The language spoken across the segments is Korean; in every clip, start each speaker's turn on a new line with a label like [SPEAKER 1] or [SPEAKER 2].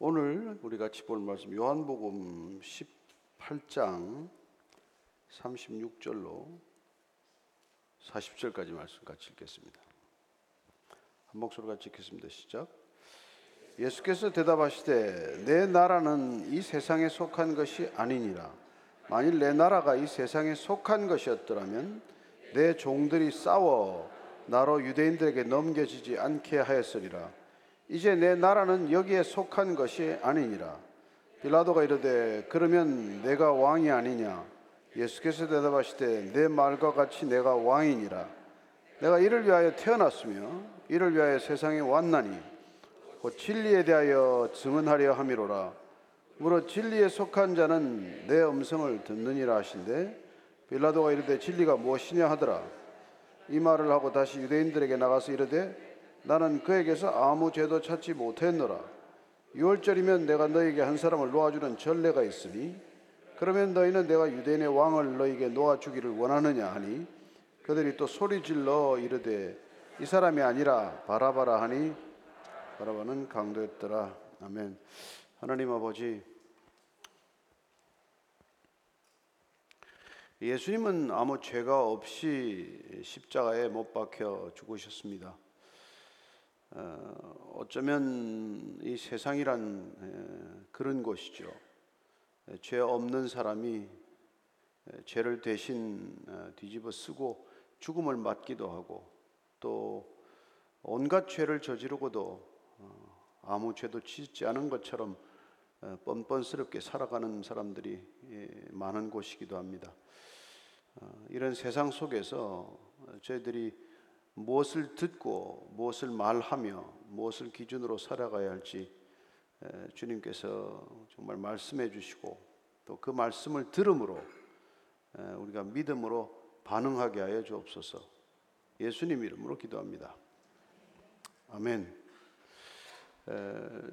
[SPEAKER 1] 오늘 우리 같이 볼 말씀 요한복음 18장 36절로 40절까지 말씀 같이 읽겠습니다. 한 목소리 같이 읽겠습니다. 시작. 예수께서 대답하시되 내 나라는 이 세상에 속한 것이 아니니라. 만일 내 나라가 이 세상에 속한 것이었더라면 내 종들이 싸워 나로 유대인들에게 넘겨지지 않게 하였으리라. 이제 내 나라는 여기에 속한 것이 아니니라. 빌라도가 이르되 그러면 내가 왕이 아니냐? 예수께서 대답하시되 내 말과 같이 내가 왕이니라. 내가 이를 위하여 태어났으며 이를 위하여 세상에 왔나니 곧 진리에 대하여 증언하려 함이로라. 무릇 진리에 속한 자는 내 음성을 듣느니라 하신대 빌라도가 이르되 진리가 무엇이냐 하더라. 이 말을 하고 다시 유대인들에게 나가서 이르되 나는 그에게서 아무 죄도 찾지 못했노라. 6월절이면 내가 너에게 한 사람을 놓아주는 전례가 있으니 그러면 너희는 내가 유대인의 왕을 너에게 놓아주기를 원하느냐 하니 그들이 또 소리질러 이르되 이 사람이 아니라 바라바라 하니 바라바는 강도였더라. 아멘. 하나님 아버지 예수님은 아무 죄가 없이 십자가에 못 박혀 죽으셨습니다. 어, 어쩌면 이 세상이란 그런 곳이죠. 죄 없는 사람이 죄를 대신 어, 뒤집어 쓰고 죽음을 맞기도 하고 또 온갖 죄를 저지르고도 어, 아무 죄도 짓지 않은 것처럼 뻔뻔스럽게 살아가는 사람들이 예, 많은 곳이기도 합니다. 이런 세상 속에서 저희들이 무엇을 듣고 무엇을 말하며 무엇을 기준으로 살아가야 할지 주님께서 정말 말씀해 주시고 또 그 말씀을 들음으로 우리가 믿음으로 반응하게 하여 주옵소서. 예수님 이름으로 기도합니다. 아멘.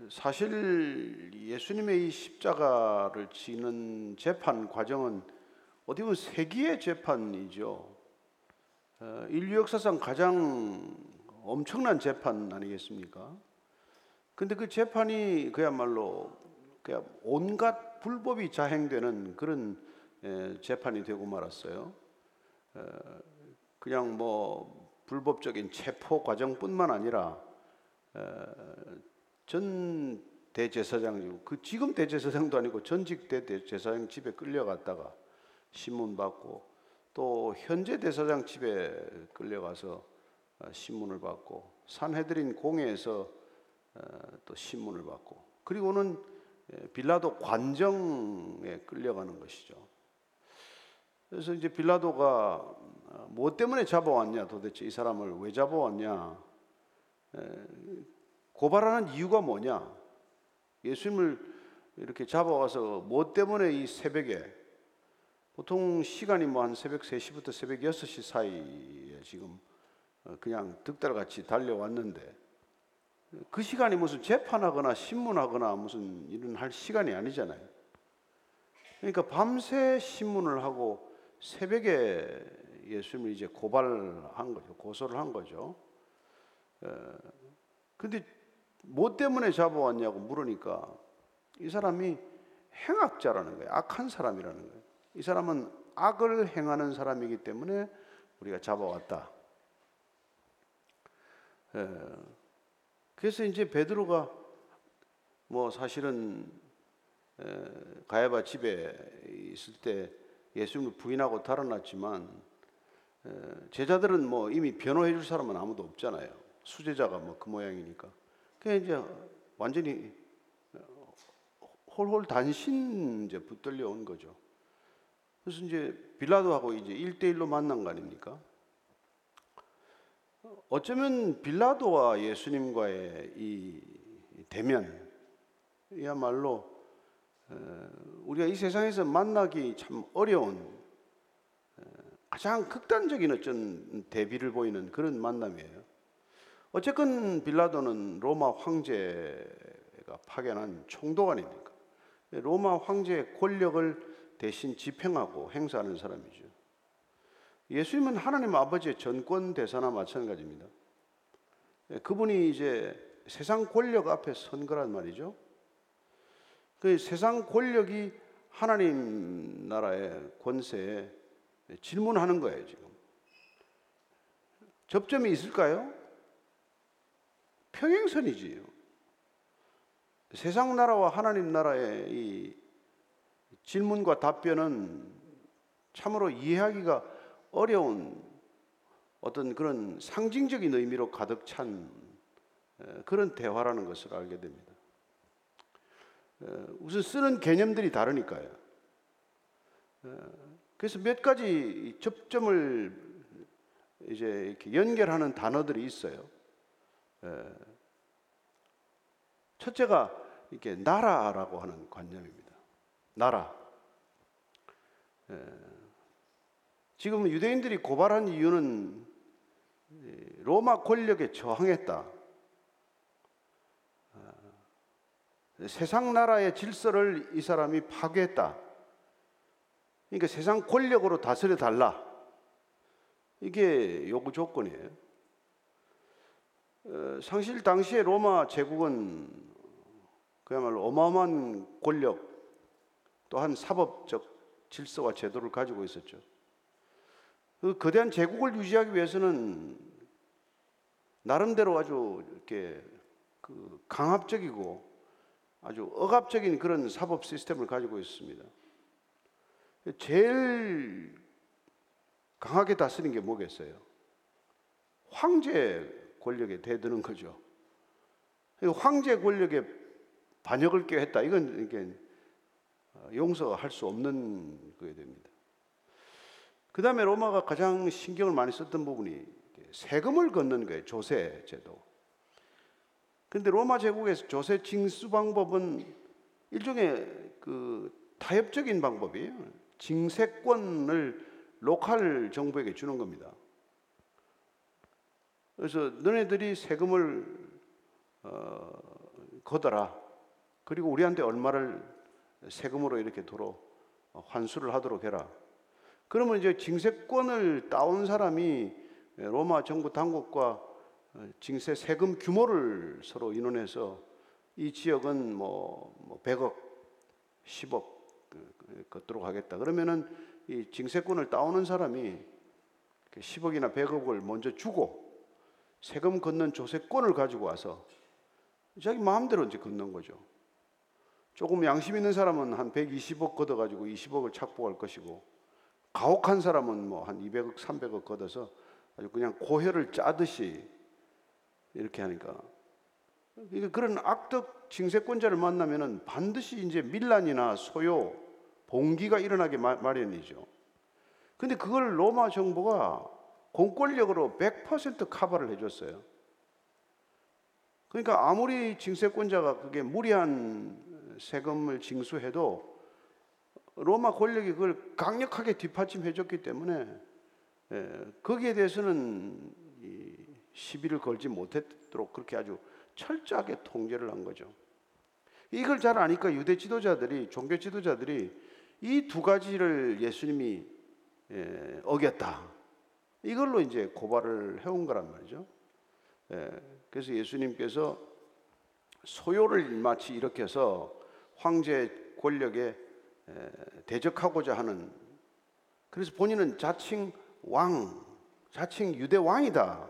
[SPEAKER 1] 사실 예수님의 이 십자가를 지는 재판 과정은 어디 보면 세기의 재판이죠. 어, 인류 역사상 가장 엄청난 재판 아니겠습니까? 근데 그 재판이 그야말로 그냥 온갖 불법이 자행되는 그런 재판이 되고 말았어요. 어, 그냥 뭐 불법적인 체포 과정뿐만 아니라 전 대제사장 그 지금 대제사장도 아니고 전직 대제사장 집에 끌려갔다가 신문 받고 또 현재 대사장 집에 끌려가서 어, 신문을 받고 산헤드린 공회에서 어, 또 신문을 받고 그리고는 예, 빌라도 관정에 끌려가는 것이죠. 그래서 이제 빌라도가 어, 뭐 때문에 잡아왔냐 도대체 이 사람을 왜 잡아왔냐 고발하는 이유가 뭐냐 예수님을 이렇게 잡아와서 뭐 때문에 이 새벽에 보통 시간이 뭐 한 새벽 3시부터 새벽 6시 사이에 지금 어, 그냥 득달같이 달려왔는데 그 시간이 무슨 재판하거나 신문하거나 무슨 일은 할 시간이 아니잖아요. 그러니까 밤새 신문을 하고 새벽에 예수님을 이제 고발한 거죠. 고소를 한 거죠. 어, 근데 뭐 때문에 잡아왔냐고 물으니까 이 사람이 행악자라는 거예요. 악한 사람이라는 거예요. 이 사람은 악을 행하는 사람이기 때문에 우리가 잡아왔다. 예. 그래서 이제 베드로가 뭐 사실은 가야바 집에 있을 때 예수님을 부인하고 달아났지만 제자들은 뭐 이미 변호해 줄 사람은 아무도 없잖아요. 수제자가 뭐 그 모양이니까. 그냥 이제 완전히 홀홀 단신 이제 붙들려 온 거죠. 그래서 이제 빌라도하고 이제 1대1로 만난 거 아닙니까? 어쩌면 빌라도와 예수님과의 이 대면이야말로 우리가 이 세상에서 만나기 참 어려운 가장 극단적인 어쩐 대비를 보이는 그런 만남이에요. 어쨌건 빌라도는 로마 황제가 파견한 총독 아닙니까? 로마 황제의 권력을 대신 집행하고 행사하는 사람이죠. 예수님은 하나님 아버지의 전권 대사나 마찬가지입니다. 예, 그분이 이제 세상 권력 앞에 선 거란 말이죠. 그 세상 권력이 하나님 나라의 권세에 질문하는 거예요, 지금. 접점이 있을까요? 평행선이지요. 세상 나라와 하나님 나라의 이 질문과 답변은 참으로 이해하기가 어려운 어떤 그런 상징적인 의미로 가득 찬 에, 그런 대화라는 것을 알게 됩니다. 에, 우선 쓰는 개념들이 다르니까요. 에, 그래서 몇 가지 접점을 이제 이렇게 연결하는 단어들이 있어요. 에, 첫째가 이렇게 나라라고 하는 관념입니다. 나라. 에, 지금 유대인들이 고발한 이유는 이 로마 권력에 저항했다. 아, 세상 나라의 질서를 이 사람이 파괴했다. 그러니까 세상 권력으로 다스려 달라. 이게 요구 조건이에요. 어, 상실 당시에 로마 제국은 그야말로 어마어마한 권력 또한 사법적 질서와 제도를 가지고 있었죠. 그 거대한 제국을 유지하기 위해서는 나름대로 아주 이렇게 그 강압적이고 아주 억압적인 그런 사법 시스템을 가지고 있습니다. 제일 강하게 다스리는 게 뭐겠어요? 황제 권력에 대드는 거죠. 황제 권력에 반역을 꾀했다. 이건 이게 용서할 수 없는 거게 됩니다. 그 다음에 로마가 가장 신경을 많이 썼던 부분이 세금을 걷는 거예요. 조세 제도. 근데 로마 제국에서 조세 징수 방법은 일종의 그 타협적인 방법이에요. 징세권을 로컬 정부에게 주는 겁니다. 그래서 너네들이 세금을 어, 걷어라. 그리고 우리한테 얼마를 세금으로 이렇게 도로 환수를 하도록 해라. 그러면 이제 징세권을 따온 사람이 로마 정부 당국과 징세 세금 규모를 서로 인원해서 이 지역은 뭐 100억, 10억 걷도록 하겠다. 그러면은 이 징세권을 따오는 사람이 10억이나 100억을 먼저 주고 세금 걷는 조세권을 가지고 와서 자기 마음대로 이제 걷는 거죠. 조금 양심 있는 사람은 한 120억 걷어가지고 20억을 착복할 것이고 가혹한 사람은 뭐 한 200억, 300억 걷어서 아주 그냥 고혈을 짜듯이 이렇게 하니까 그러니까 그런 악덕 징세권자를 만나면은 반드시 이제 밀란이나 소요, 봉기가 일어나게 마련이죠. 근데 그걸 로마 정부가 공권력으로 100% 커버를 해줬어요. 그러니까 아무리 징세권자가 그게 무리한 세금을 징수해도 로마 권력이 그걸 강력하게 뒷받침해줬기 때문에 예, 거기에 대해서는 시비를 걸지 못했도록 그렇게 아주 철저하게 통제를 한 거죠. 이걸 잘 아니까 유대 지도자들이 종교 지도자들이 이 두 가지를 예수님이 예, 어겼다. 이걸로 이제 고발을 해온 거란 말이죠. 예, 그래서 예수님께서 소요를 마치 이렇게 해서 황제 권력에 대적하고자 하는 그래서 본인은 자칭 왕, 자칭 유대 왕이다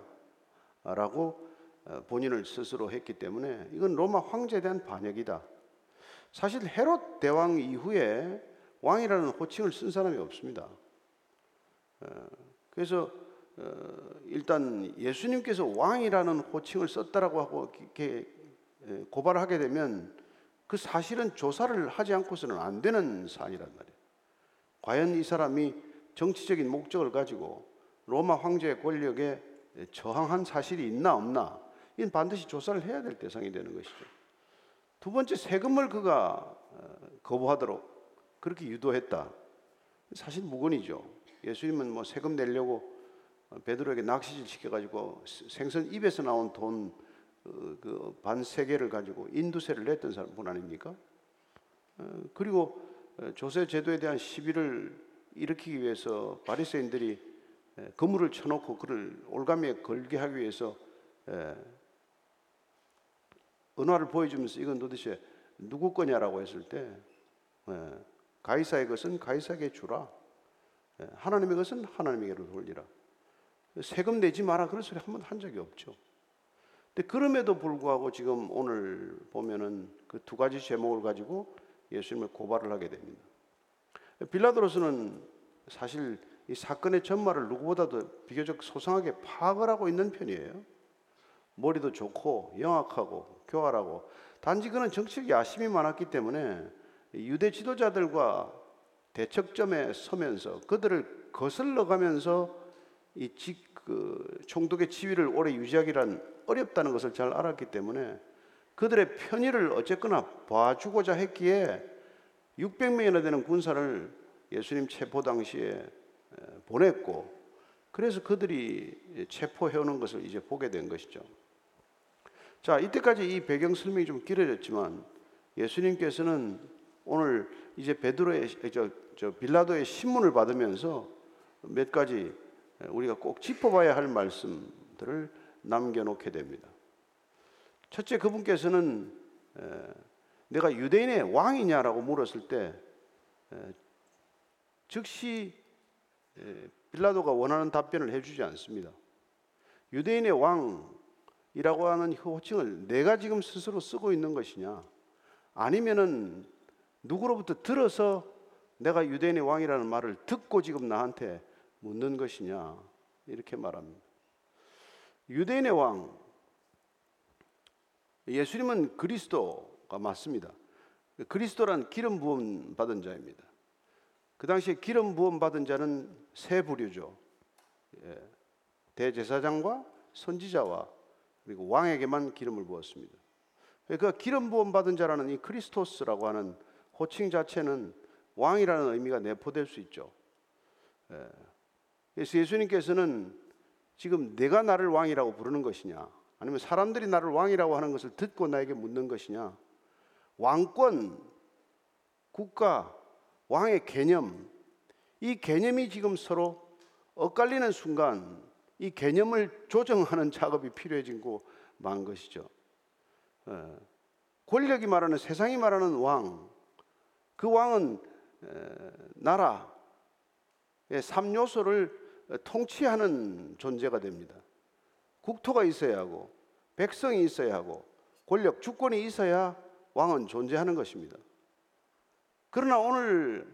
[SPEAKER 1] 라고 어, 본인을 스스로 했기 때문에 이건 로마 황제에 대한 반역이다. 사실 헤롯 대왕 이후에 왕이라는 호칭을 쓴 사람이 없습니다. 어, 그래서 어, 일단 예수님께서 왕이라는 호칭을 썼다라고 하고 이렇게 고발을 하게 되면 그 사실은 조사를 하지 않고서는 안 되는 사안이란 말이에요. 과연 이 사람이 정치적인 목적을 가지고 로마 황제의 권력에 저항한 사실이 있나 없나 이건 반드시 조사를 해야 될 대상이 되는 것이죠. 두 번째 세금을 그가 거부하도록 그렇게 유도했다. 사실 무근이죠. 예수님은 뭐 세금 내려고 베드로에게 낚시질 시켜가지고 생선 입에서 나온 돈 그 반세 개를 가지고 인두세를 냈던 사람 분 아닙니까? 그리고 조세 제도에 대한 시비를 일으키기 위해서 바리새인들이 그물을 쳐놓고 그를 올가미에 걸게 하기 위해서 은화를 보여주면서 이건 도대체 누구 거냐라고 했을 때 예, 가이사의 것은 가이사에게 주라. 예, 하나님의 것은 하나님에게로 돌리라. 세금 내지 마라 그런 소리 한 번 한 적이 없죠. 근데 그럼에도 불구하고 지금 오늘 보면은 그 두 가지 제목을 가지고 예수님을 고발을 하게 됩니다. 빌라도로서는 사실 이 사건의 전말을 누구보다도 비교적 소상하게 파악을 하고 있는 편이에요. 머리도 좋고 영악하고 교활하고 단지 그는 정치적 야심이 많았기 때문에 유대 지도자들과 대척점에 서면서 그들을 거슬러 가면서 이 지, 그 총독의 지위를 오래 유지하기란 어렵다는 것을 잘 알았기 때문에 그들의 편의를 어쨌거나 봐주고자 했기에 600명이나 되는 군사를 예수님 체포 당시에 보냈고 그래서 그들이 체포해 오는 것을 이제 보게 된 것이죠. 자, 이때까지 이 배경 설명이 좀 길어졌지만 예수님께서는 오늘 이제 베드로의 저, 저 빌라도의 신문을 받으면서 몇 가지 우리가 꼭 짚어봐야 할 말씀들을 남겨놓게 됩니다. 첫째, 그분께서는 내가 유대인의 왕이냐라고 물었을 때 즉시 빌라도가 원하는 답변을 해주지 않습니다. 유대인의 왕이라고 하는 호칭을 내가 지금 스스로 쓰고 있는 것이냐, 아니면은 누구로부터 들어서 내가 유대인의 왕이라는 말을 듣고 지금 나한테 묻는 것이냐 이렇게 말합니다. 유대인의 왕 예수님은 그리스도가 맞습니다. 그리스도란 기름 부음 받은 자입니다. 그 당시에 기름 부음 받은 자는 세 부류죠. 예. 대제사장과 선지자와 그리고 왕에게만 기름을 부었습니다. 그 기름 부음 받은 자라는 이 크리스토스라고 하는 호칭 자체는 왕이라는 의미가 내포될 수 있죠. 예. 그래서 예수님께서는 지금 내가 나를 왕이라고 부르는 것이냐, 아니면 사람들이 나를 왕이라고 하는 것을 듣고 나에게 묻는 것이냐, 왕권, 국가, 왕의 개념, 이 개념이 지금 서로 엇갈리는 순간 이 개념을 조정하는 작업이 필요해지고 만 것이죠. 예. 권력이 말하는 세상이 말하는 왕, 그 왕은 나라의 삼 요소를 통치하는 존재가 됩니다. 국토가 있어야 하고 백성이 있어야 하고 권력 주권이 있어야 왕은 존재하는 것입니다. 그러나 오늘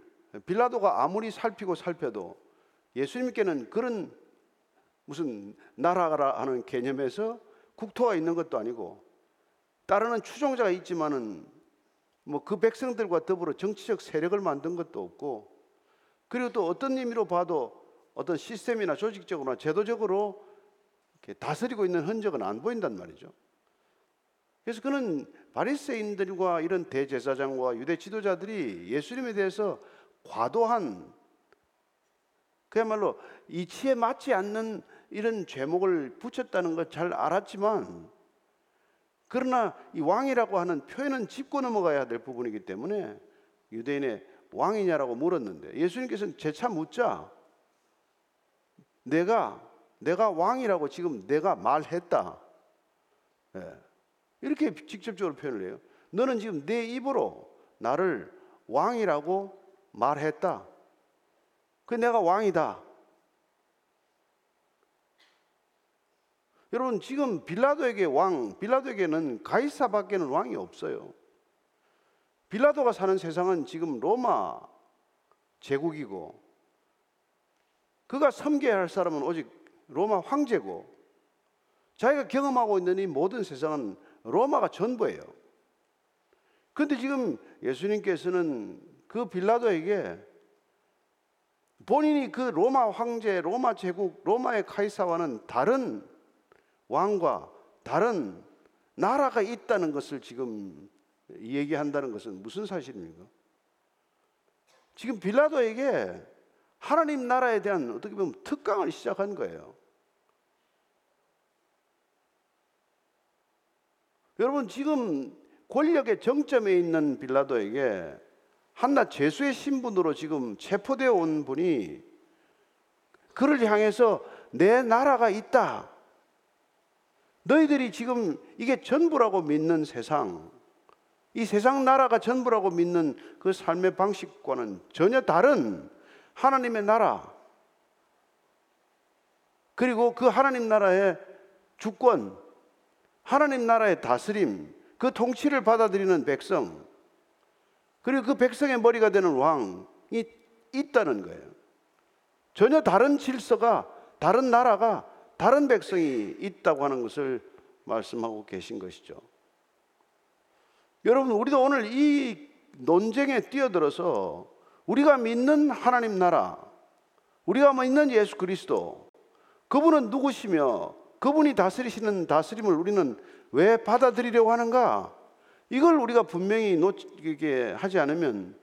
[SPEAKER 1] 빌라도가 아무리 살피고 살펴도 예수님께는 그런 무슨 나라라 하는 개념에서 국토가 있는 것도 아니고 따르는 추종자가 있지만은 뭐 그 백성들과 더불어 정치적 세력을 만든 것도 없고 그리고 또 어떤 의미로 봐도 어떤 시스템이나 조직적으로나 제도적으로 다스리고 있는 흔적은 안 보인단 말이죠. 그래서 그는 바리새인들과 이런 대제사장과 유대 지도자들이 예수님에 대해서 과도한 그야말로 이치에 맞지 않는 이런 죄목을 붙였다는 것잘 알았지만 그러나 이 왕이라고 하는 표현은 짚고 넘어가야 될 부분이기 때문에 유대인의 왕이냐라고 물었는데 예수님께서는 재차 묻자 내가 내가 왕이라고 지금 내가 말했다. 예. 이렇게 직접적으로 표현을 해요. 너는 지금 내 입으로 나를 왕이라고 말했다. 그 내가 왕이다. 여러분 지금 빌라도에게 왕, 빌라도에게는 가이사밖에는 왕이 없어요. 빌라도가 사는 세상은 지금 로마 제국이고 그가 섬겨야 할 사람은 오직 로마 황제고 자기가 경험하고 있는 이 모든 세상은 로마가 전부예요. 그런데 지금 예수님께서는 그 빌라도에게 본인이 그 로마 황제, 로마 제국, 로마의 카이사와는 다른 왕과 다른 나라가 있다는 것을 지금 얘기한다는 것은 무슨 사실입니까? 지금 빌라도에게 하나님 나라에 대한 어떻게 보면 특강을 시작한 거예요. 여러분 지금 권력의 정점에 있는 빌라도에게 한낱 죄수의 신분으로 지금 체포되어 온 분이 그를 향해서 내 나라가 있다. 너희들이 지금 이게 전부라고 믿는 세상, 이 세상 나라가 전부라고 믿는 그 삶의 방식과는 전혀 다른 하나님의 나라, 그리고 그 하나님 나라의 주권, 하나님 나라의 다스림, 그 통치를 받아들이는 백성, 그리고 그 백성의 머리가 되는 왕이 있다는 거예요. 전혀 다른 질서가, 다른 나라가, 다른 백성이 있다고 하는 것을 말씀하고 계신 것이죠. 여러분, 우리도 오늘 이 논쟁에 뛰어들어서 우리가 믿는 하나님 나라, 우리가 믿는 예수 그리스도, 그분은 누구시며 그분이 다스리시는 다스림을 우리는 왜 받아들이려고 하는가? 이걸 우리가 분명히 놓치게 하지 않으면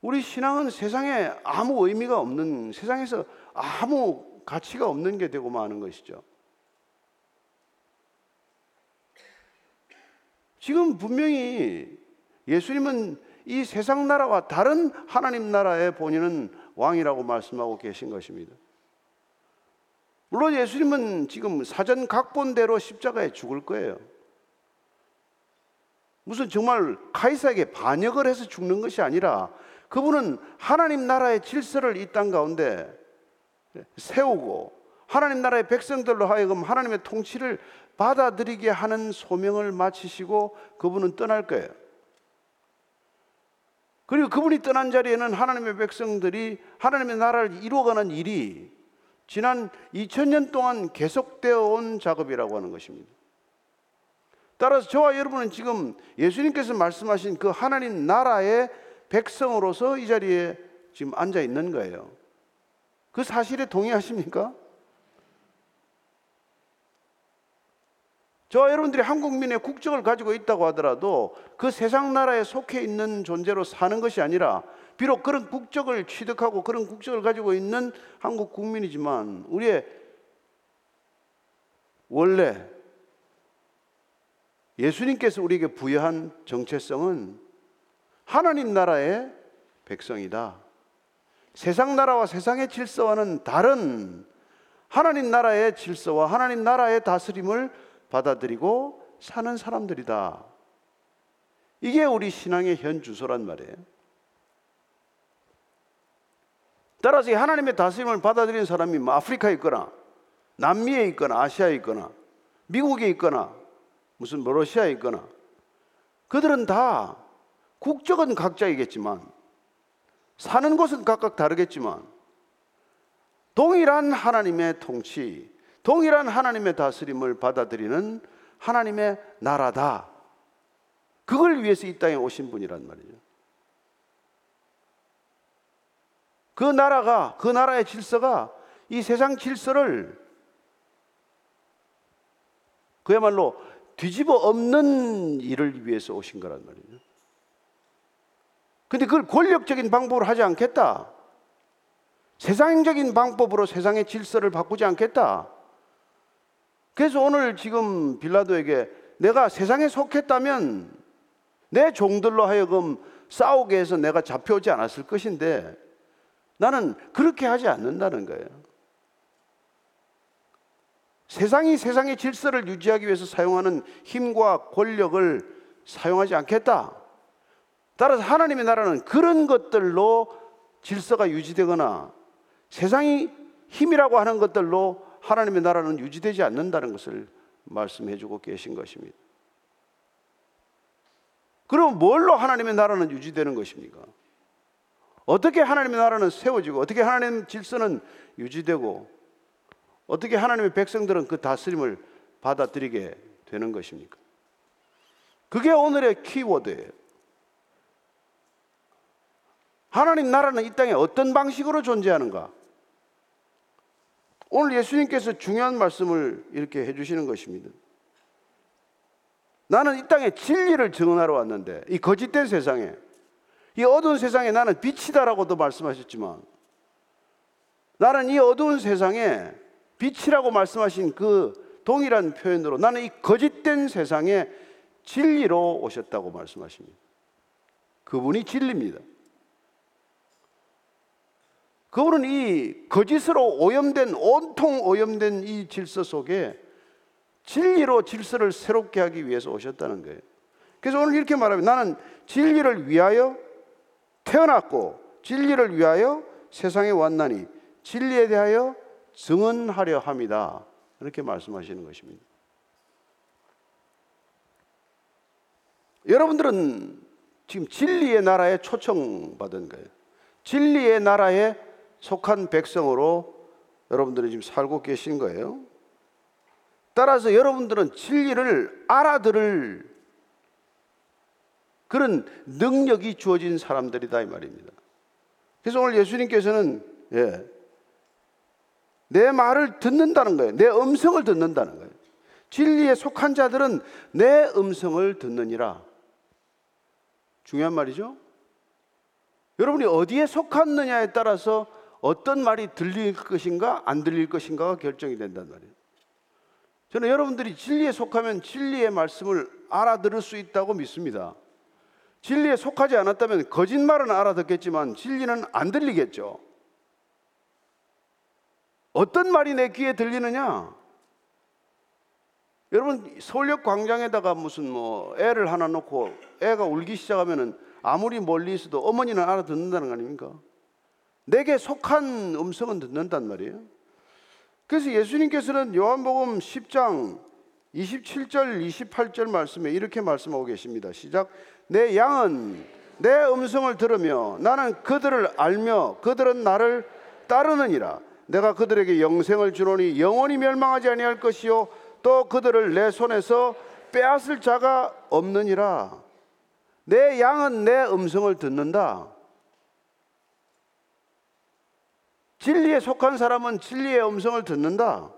[SPEAKER 1] 우리 신앙은 세상에 아무 의미가 없는 세상에서 아무 가치가 없는 게 되고 마는 것이죠. 지금 분명히 예수님은 이 세상 나라와 다른 하나님 나라의 본인은 왕이라고 말씀하고 계신 것입니다. 물론 예수님은 지금 사전 각본대로 십자가에 죽을 거예요. 무슨 정말 카이사에게 반역을 해서 죽는 것이 아니라 그분은 하나님 나라의 질서를 이 땅 가운데 세우고 하나님 나라의 백성들로 하여금 하나님의 통치를 받아들이게 하는 소명을 마치시고 그분은 떠날 거예요. 그리고 그분이 떠난 자리에는 하나님의 백성들이 하나님의 나라를 이루어가는 일이 지난 2000년 동안 계속되어 온 작업이라고 하는 것입니다. 따라서 저와 여러분은 지금 예수님께서 말씀하신 그 하나님 나라의 백성으로서 이 자리에 지금 앉아 있는 거예요. 그 사실에 동의하십니까? 저와 여러분들이 한국민의 국적을 가지고 있다고 하더라도 그 세상 나라에 속해 있는 존재로 사는 것이 아니라 비록 그런 국적을 취득하고 그런 국적을 가지고 있는 한국 국민이지만 우리의 원래 예수님께서 우리에게 부여한 정체성은 하나님 나라의 백성이다. 세상 나라와 세상의 질서와는 다른 하나님 나라의 질서와 하나님 나라의 다스림을 받아들이고 사는 사람들이다. 이게 우리 신앙의 현 주소란 말이에요. 따라서 하나님의 다스림을 받아들이는 사람이 뭐 아프리카에 있거나 남미에 있거나 아시아에 있거나 미국에 있거나 무슨 뭐 러시아에 있거나 그들은 다 국적은 각자이겠지만 사는 곳은 각각 다르겠지만 동일한 하나님의 통치, 동일한 하나님의 다스림을 받아들이는 하나님의 나라다. 그걸 위해서 이 땅에 오신 분이란 말이죠. 그 나라가, 그 나라의 질서가 이 세상 질서를 그야말로 뒤집어 엎는 일을 위해서 오신 거란 말이죠. 근데 그걸 권력적인 방법으로 하지 않겠다. 세상적인 방법으로 세상의 질서를 바꾸지 않겠다. 그래서 오늘 지금 빌라도에게 내가 세상에 속했다면 내 종들로 하여금 싸우게 해서 내가 잡혀오지 않았을 것인데 나는 그렇게 하지 않는다는 거예요. 세상이 세상의 질서를 유지하기 위해서 사용하는 힘과 권력을 사용하지 않겠다. 따라서 하나님의 나라는 그런 것들로 질서가 유지되거나 세상이 힘이라고 하는 것들로 하나님의 나라는 유지되지 않는다는 것을 말씀해 주고 계신 것입니다. 그럼 뭘로 하나님의 나라는 유지되는 것입니까? 어떻게 하나님의 나라는 세워지고 어떻게 하나님 질서는 유지되고 어떻게 하나님의 백성들은 그 다스림을 받아들이게 되는 것입니까? 그게 오늘의 키워드예요. 하나님 나라는 이 땅에 어떤 방식으로 존재하는가? 오늘 예수님께서 중요한 말씀을 이렇게 해주시는 것입니다. 나는 이 땅에 진리를 증언하러 왔는데 이 거짓된 세상에 이 어두운 세상에 나는 빛이다라고도 말씀하셨지만 나는 이 어두운 세상에 빛이라고 말씀하신 그 동일한 표현으로 나는 이 거짓된 세상에 진리로 오셨다고 말씀하십니다. 그분이 진리입니다. 그분은 이 거짓으로 오염된 온통 오염된 이 질서 속에 진리로 질서를 새롭게 하기 위해서 오셨다는 거예요. 그래서 오늘 이렇게 말하면 나는 진리를 위하여 태어났고 진리를 위하여 세상에 왔나니 진리에 대하여 증언하려 합니다. 이렇게 말씀하시는 것입니다. 여러분들은 지금 진리의 나라에 초청받은 거예요. 진리의 나라에 속한 백성으로 여러분들이 지금 살고 계신 거예요. 따라서 여러분들은 진리를 알아들을 그런 능력이 주어진 사람들이다 이 말입니다. 그래서 오늘 예수님께서는 예, 내 말을 듣는다는 거예요. 내 음성을 듣는다는 거예요. 진리에 속한 자들은 내 음성을 듣느니라. 중요한 말이죠. 여러분이 어디에 속았느냐에 따라서 어떤 말이 들릴 것인가 안 들릴 것인가가 결정이 된단 말이에요. 저는 여러분들이 진리에 속하면 진리의 말씀을 알아들을 수 있다고 믿습니다. 진리에 속하지 않았다면 거짓말은 알아듣겠지만 진리는 안 들리겠죠. 어떤 말이 내 귀에 들리느냐? 여러분 서울역 광장에다가 무슨 뭐 애를 하나 놓고 애가 울기 시작하면은 아무리 멀리 있어도 어머니는 알아듣는다는 거 아닙니까? 내게 속한 음성은 듣는단 말이에요. 그래서 예수님께서는 요한복음 10장 27절 28절 말씀에 이렇게 말씀하고 계십니다. 시작. 내 양은 내 음성을 들으며 나는 그들을 알며 그들은 나를 따르느니라. 내가 그들에게 영생을 주노니 영원히 멸망하지 아니할 것이요 또 그들을 내 손에서 빼앗을 자가 없느니라. 내 양은 내 음성을 듣는다. 진리에 속한 사람은 진리의 음성을 듣는다.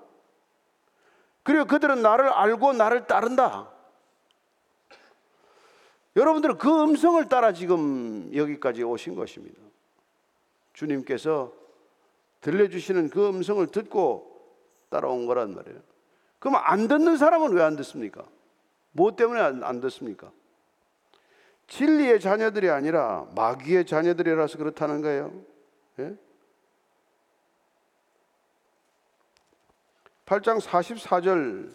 [SPEAKER 1] 그리고 그들은 나를 알고 나를 따른다. 여러분들은 그 음성을 따라 지금 여기까지 오신 것입니다. 주님께서 들려주시는 그 음성을 듣고 따라온 거란 말이에요. 그럼 안 듣는 사람은 왜 안 듣습니까? 뭐 때문에 안, 안 듣습니까? 진리의 자녀들이 아니라 마귀의 자녀들이라서 그렇다는 거예요. 예? 8장 44절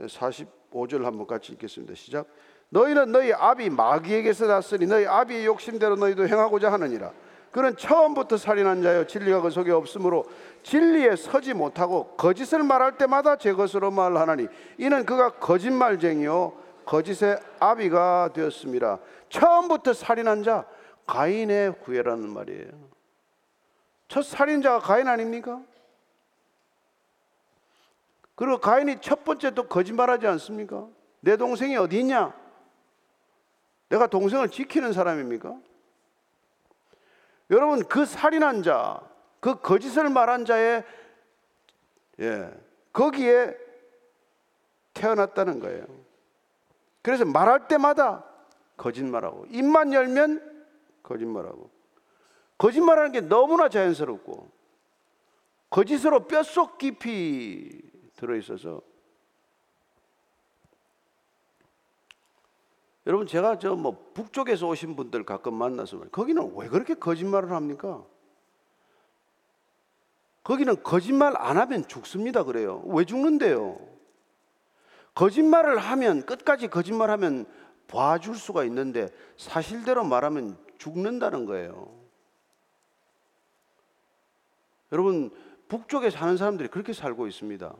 [SPEAKER 1] 45절 한번 같이 읽겠습니다. 시작. 너희는 너희 아비 마귀에게서 났으니 너희 아비의 욕심대로 너희도 행하고자 하느니라. 그는 처음부터 살인한 자여 진리가 그 속에 없으므로 진리에 서지 못하고 거짓을 말할 때마다 제 것으로 말하나니 이는 그가 거짓말쟁이요 거짓의 아비가 되었습니다. 처음부터 살인한 자 가인의 후예라는 말이에요. 첫 살인자가 가인 아닙니까? 그리고 가인이 첫 번째 또 거짓말하지 않습니까? 내 동생이 어디 있냐? 내가 동생을 지키는 사람입니까? 여러분 그 살인한 자, 그 거짓을 말한 자의 예, 거기에 태어났다는 거예요. 그래서 말할 때마다 거짓말하고 입만 열면 거짓말하고 거짓말하는 게 너무나 자연스럽고 거짓으로 뼛속 깊이 들어 있어서 여러분 제가 저 뭐 북쪽에서 오신 분들 가끔 만나서 거기는 왜 그렇게 거짓말을 합니까? 거기는 거짓말 안 하면 죽습니다 그래요. 왜 죽는데요? 거짓말을 하면 끝까지 거짓말하면 봐줄 수가 있는데 사실대로 말하면 죽는다는 거예요. 여러분 북쪽에 사는 사람들이 그렇게 살고 있습니다.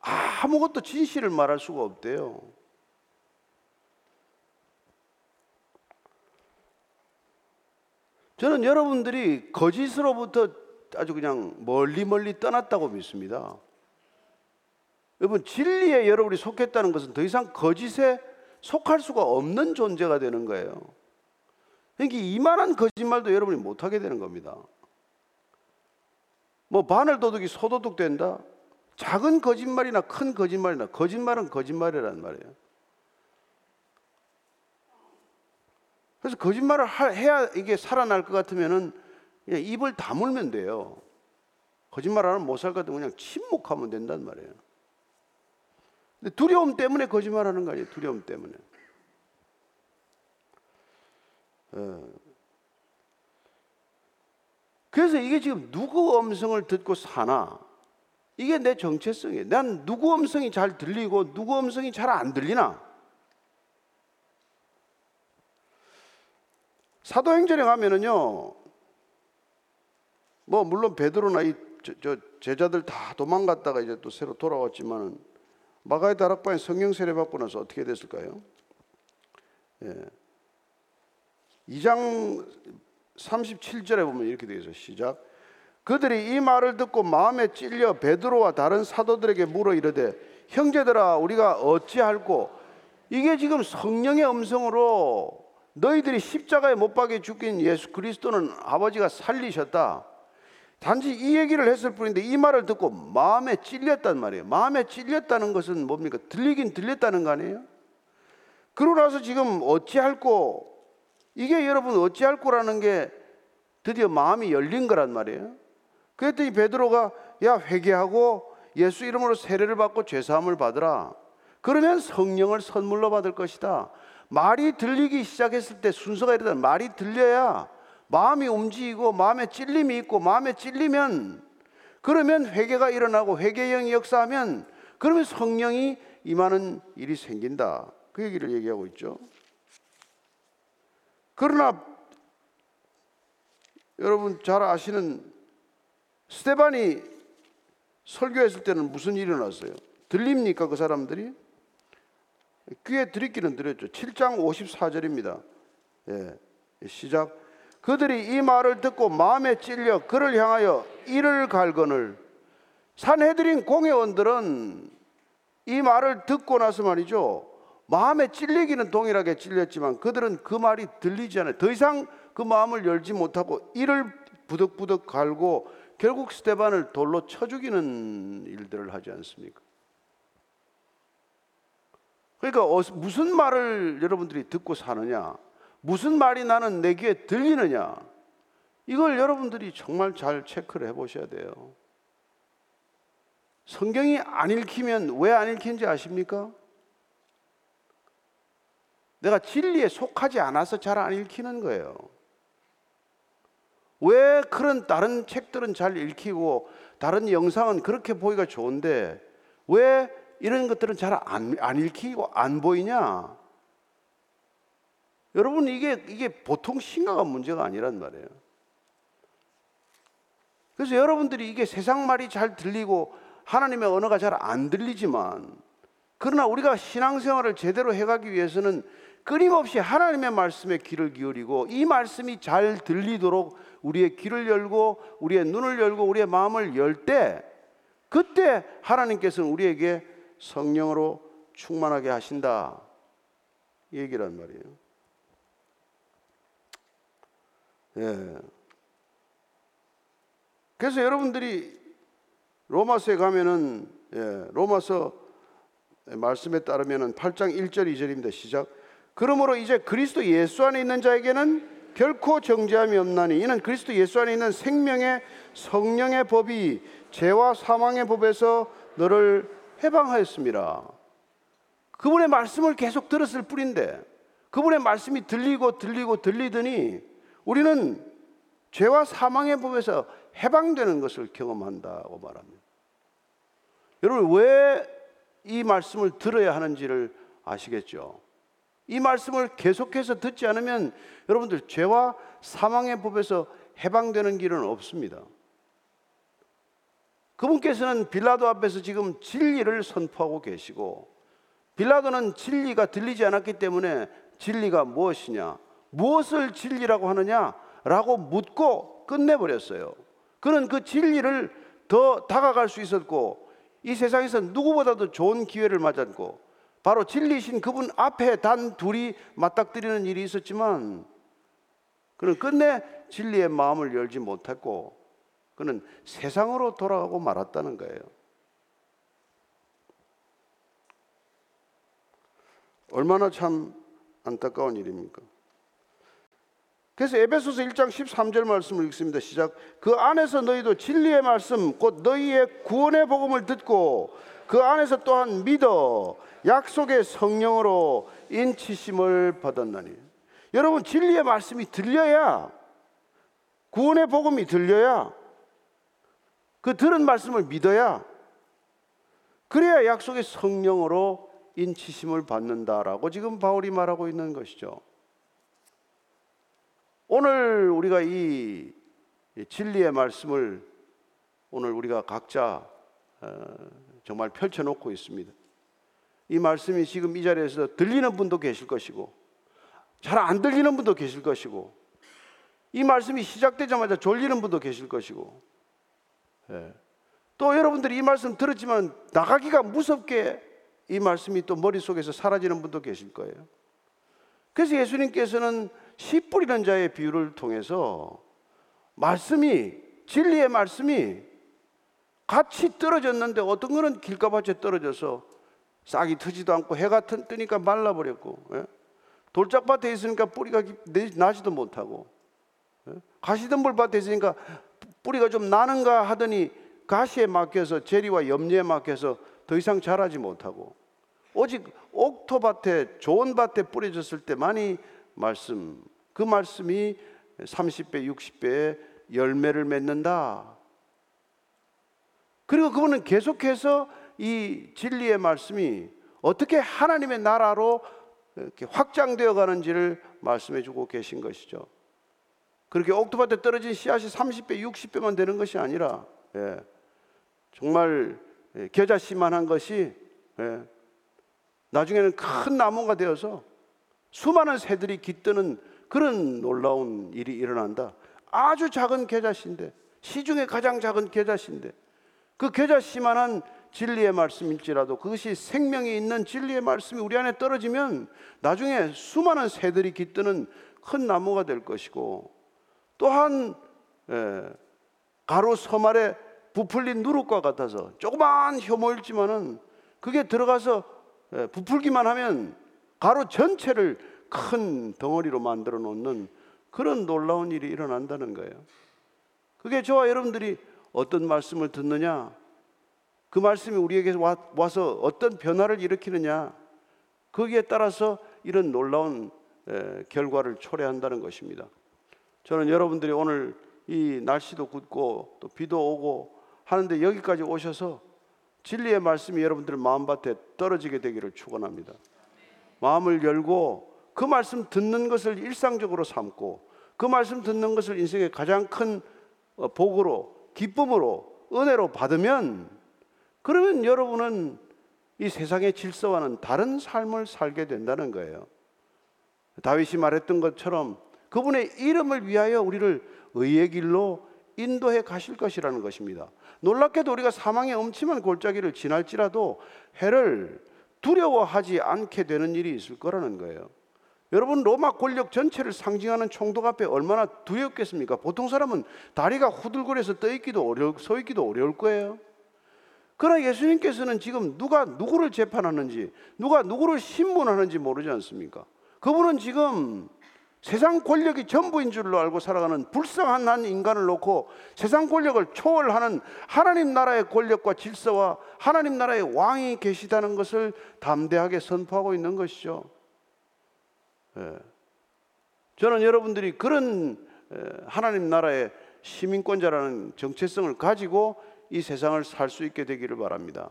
[SPEAKER 1] 아무것도 진실을 말할 수가 없대요. 저는 여러분들이 거짓으로부터 아주 그냥 멀리 멀리 떠났다고 믿습니다. 여러분 진리에 여러분이 속했다는 것은 더 이상 거짓에 속할 수가 없는 존재가 되는 거예요. 그러니까 이만한 거짓말도 여러분이 못하게 되는 겁니다. 뭐 바늘 도둑이 소도둑 된다. 작은 거짓말이나 큰 거짓말이나 거짓말은 거짓말이란 말이에요. 그래서 거짓말을 해야 이게 살아날 것 같으면은 그냥 입을 다물면 돼요. 거짓말 안 하면 못 살 것 같으면 그냥 침묵하면 된단 말이에요. 근데 두려움 때문에 거짓말하는 거 아니에요. 두려움 때문에. 어. 그래서 이게 지금 누구 음성을 듣고 사나? 이게 내 정체성이에요. 난 누구 음성이 잘 들리고 누구 음성이 잘 안 들리나? 사도행전에 가면은요, 뭐 물론 베드로나 이 저, 저 제자들 다 도망갔다가 이제 또 새로 돌아왔지만은 마가의 다락방에 성령 세례 받고 나서 어떻게 됐을까요? 예. 2장 37절에 보면 이렇게 되어 있어요. 시작. 그들이 이 말을 듣고 마음에 찔려 베드로와 다른 사도들에게 물어 이르되 형제들아 우리가 어찌할꼬 이게 지금 성령의 음성으로 너희들이 십자가에 못 박혀 죽긴 예수 그리스도는 아버지가 살리셨다. 단지 이 얘기를 했을 뿐인데 이 말을 듣고 마음에 찔렸단 말이에요. 마음에 찔렸다는 것은 뭡니까? 들리긴 들렸다는 거 아니에요? 그러고 나서 지금 어찌할꼬 이게 여러분 어찌할꼬라는 게 드디어 마음이 열린 거란 말이에요. 그랬더니 베드로가 야 회개하고 예수 이름으로 세례를 받고 죄 사함을 받으라. 그러면 성령을 선물로 받을 것이다. 말이 들리기 시작했을 때 순서가 이러다 말이 들려야 마음이 움직이고 마음에 찔림이 있고 마음에 찔리면 그러면 회개가 일어나고 회개의 영이 역사하면 그러면 성령이 임하는 일이 생긴다. 그 얘기를 얘기하고 있죠. 그러나 여러분 잘 아시는 스테반이 설교했을 때는 무슨 일이 일어났어요? 들립니까 그 사람들이? 귀에 들있기는 들었죠. 7장 54절입니다. 예, 시작. 그들이 이 말을 듣고 마음에 찔려 그를 향하여 이를 갈거늘 산해드린 공회원들은 이 말을 듣고 나서 말이죠. 마음에 찔리기는 동일하게 찔렸지만 그들은 그 말이 들리지 않아요. 더 이상 그 마음을 열지 못하고 이를 부득부득 갈고 결국 스테반을 돌로 쳐 죽이는 일들을 하지 않습니까? 그러니까 어, 무슨 말을 여러분들이 듣고 사느냐? 무슨 말이 나는 내 귀에 들리느냐? 이걸 여러분들이 정말 잘 체크를 해 보셔야 돼요. 성경이 안 읽히면 왜 안 읽힌지 아십니까? 내가 진리에 속하지 않아서 잘 안 읽히는 거예요. 왜 그런 다른 책들은 잘 읽히고 다른 영상은 그렇게 보기가 좋은데 왜 이런 것들은 잘안 안 읽히고 안 보이냐? 여러분 이게 이게 보통 심각한 문제가 아니란 말이에요. 그래서 여러분들이 이게 세상 말이 잘 들리고 하나님의 언어가 잘 안 들리지만 그러나 우리가 신앙생활을 제대로 해가기 위해서는 끊임없이 하나님의 말씀에 귀를 기울이고 이 말씀이 잘 들리도록 우리의 귀를 열고 우리의 눈을 열고 우리의 마음을 열 때 그때 하나님께서는 우리에게 성령으로 충만하게 하신다. 이 얘기란 말이에요. 예. 그래서 여러분들이 로마서에 가면은 예, 로마서 말씀에 따르면은 8장 1절 2절입니다. 시작. 그러므로 이제 그리스도 예수 안에 있는 자에게는 결코 정죄함이 없나니 이는 그리스도 예수 안에 있는 생명의 성령의 법이 죄와 사망의 법에서 너를 해방하였습니다. 그분의 말씀을 계속 들었을 뿐인데 그분의 말씀이 들리고 들리고 들리더니 우리는 죄와 사망의 법에서 해방되는 것을 경험한다고 말합니다. 여러분 왜 이 말씀을 들어야 하는지를 아시겠죠? 이 말씀을 계속해서 듣지 않으면 여러분들 죄와 사망의 법에서 해방되는 길은 없습니다. 그분께서는 빌라도 앞에서 지금 진리를 선포하고 계시고 빌라도는 진리가 들리지 않았기 때문에 진리가 무엇이냐, 무엇을 진리라고 하느냐 라고 묻고 끝내버렸어요. 그는 그 진리를 더 다가갈 수 있었고 이 세상에서 누구보다도 좋은 기회를 맞았고 바로 진리신 그분 앞에 단 둘이 맞닥뜨리는 일이 있었지만 그는 끝내 진리의 마음을 열지 못했고 그는 세상으로 돌아가고 말았다는 거예요. 얼마나 참 안타까운 일입니까? 그래서 에베소서 1장 13절 말씀을 읽습니다. 시작. 그 안에서 너희도 진리의 말씀 곧 너희의 구원의 복음을 듣고 그 안에서 또한 믿어 약속의 성령으로 인치심을 받았나니. 여러분 진리의 말씀이 들려야 구원의 복음이 들려야 그 들은 말씀을 믿어야 그래야 약속의 성령으로 인치심을 받는다라고 지금 바울이 말하고 있는 것이죠. 오늘 우리가 이 진리의 말씀을 오늘 우리가 각자 어, 정말 펼쳐놓고 있습니다. 이 말씀이 지금 이 자리에서 들리는 분도 계실 것이고 잘 안 들리는 분도 계실 것이고 이 말씀이 시작되자마자 졸리는 분도 계실 것이고 예. 또 여러분들이 이 말씀 들었지만 나가기가 무섭게 이 말씀이 또 머릿속에서 사라지는 분도 계실 거예요. 그래서 예수님께서는 씨 뿌리는 자의 비유를 통해서 말씀이 진리의 말씀이 같이 떨어졌는데 어떤 거는 길가밭에 떨어져서 싹이 트지도 않고 해가 트- 뜨니까 말라버렸고 예? 돌짝밭에 있으니까 뿌리가 나지도 못하고 예? 가시덤불밭에 있으니까 뿌리가 좀 나는가 하더니 가시에 막혀서 재리와 염려에 막혀서 더 이상 자라지 못하고 오직 옥토밭에 좋은 밭에 뿌려졌을 때만이 말씀 그 말씀이 30배 60배의 열매를 맺는다. 그리고 그분은 계속해서 이 진리의 말씀이 어떻게 하나님의 나라로 이렇게 확장되어 가는지를 말씀해 주고 계신 것이죠. 그렇게 옥토밭에 떨어진 씨앗이 30배, 60배만 되는 것이 아니라 예, 정말 예, 겨자씨만한 것이 예, 나중에는 큰 나무가 되어서 수많은 새들이 깃드는 그런 놀라운 일이 일어난다. 아주 작은 겨자씨인데 시중에 가장 작은 겨자씨인데 그 겨자씨만한 진리의 말씀일지라도 그것이 생명이 있는 진리의 말씀이 우리 안에 떨어지면 나중에 수많은 새들이 깃드는 큰 나무가 될 것이고 또한 예, 가로 서말에 부풀린 누룩과 같아서 조그만 효모일지만은 그게 들어가서 예, 부풀기만 하면 가로 전체를 큰 덩어리로 만들어 놓는 그런 놀라운 일이 일어난다는 거예요. 그게 저와 여러분들이 어떤 말씀을 듣느냐, 그 말씀이 우리에게 와, 와서 어떤 변화를 일으키느냐, 거기에 따라서 이런 놀라운 에, 결과를 초래한다는 것입니다. 저는 여러분들이 오늘 이 날씨도 굳고 또 비도 오고 하는데 여기까지 오셔서 진리의 말씀이 여러분들 마음밭에 떨어지게 되기를 축원합니다. 마음을 열고 그 말씀 듣는 것을 일상적으로 삼고 그 말씀 듣는 것을 인생의 가장 큰 어, 복으로 기쁨으로 은혜로 받으면 그러면 여러분은 이 세상의 질서와는 다른 삶을 살게 된다는 거예요. 다윗이 말했던 것처럼 그분의 이름을 위하여 우리를 의의 길로 인도해 가실 것이라는 것입니다. 놀랍게도 우리가 사망의 엄침한 골짜기를 지날지라도 해를 두려워하지 않게 되는 일이 있을 거라는 거예요. 여러분 로마 권력 전체를 상징하는 총독 앞에 얼마나 두렵겠습니까? 보통 사람은 다리가 후들거려서 떠 있기도 어려 서 있기도 어려울 거예요. 그러나 예수님께서는 지금 누가 누구를 재판하는지 누가 누구를 신문하는지 모르지 않습니까? 그분은 지금 세상 권력이 전부인 줄로 알고 살아가는 불쌍한 한 인간을 놓고 세상 권력을 초월하는 하나님 나라의 권력과 질서와 하나님 나라의 왕이 계시다는 것을 담대하게 선포하고 있는 것이죠. 예. 저는 여러분들이 그런 에, 하나님 나라의 시민권자라는 정체성을 가지고 이 세상을 살 수 있게 되기를 바랍니다.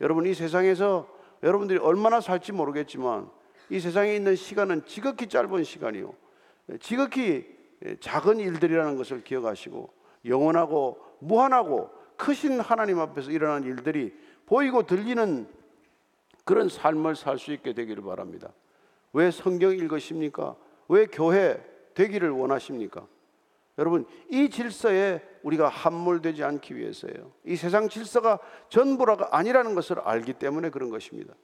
[SPEAKER 1] 여러분 이 세상에서 여러분들이 얼마나 살지 모르겠지만 이 세상에 있는 시간은 지극히 짧은 시간이요. 지극히 작은 일들이라는 것을 기억하시고 영원하고 무한하고 크신 하나님 앞에서 일어난 일들이 보이고 들리는 그런 삶을 살 수 있게 되기를 바랍니다. 왜 성경 읽으십니까? 왜 교회 되기를 원하십니까? 여러분, 이 질서에 우리가 함몰되지 않기 위해서예요. 이 세상 질서가 전부가 아니라는 것을 알기 때문에 그런 것입니다.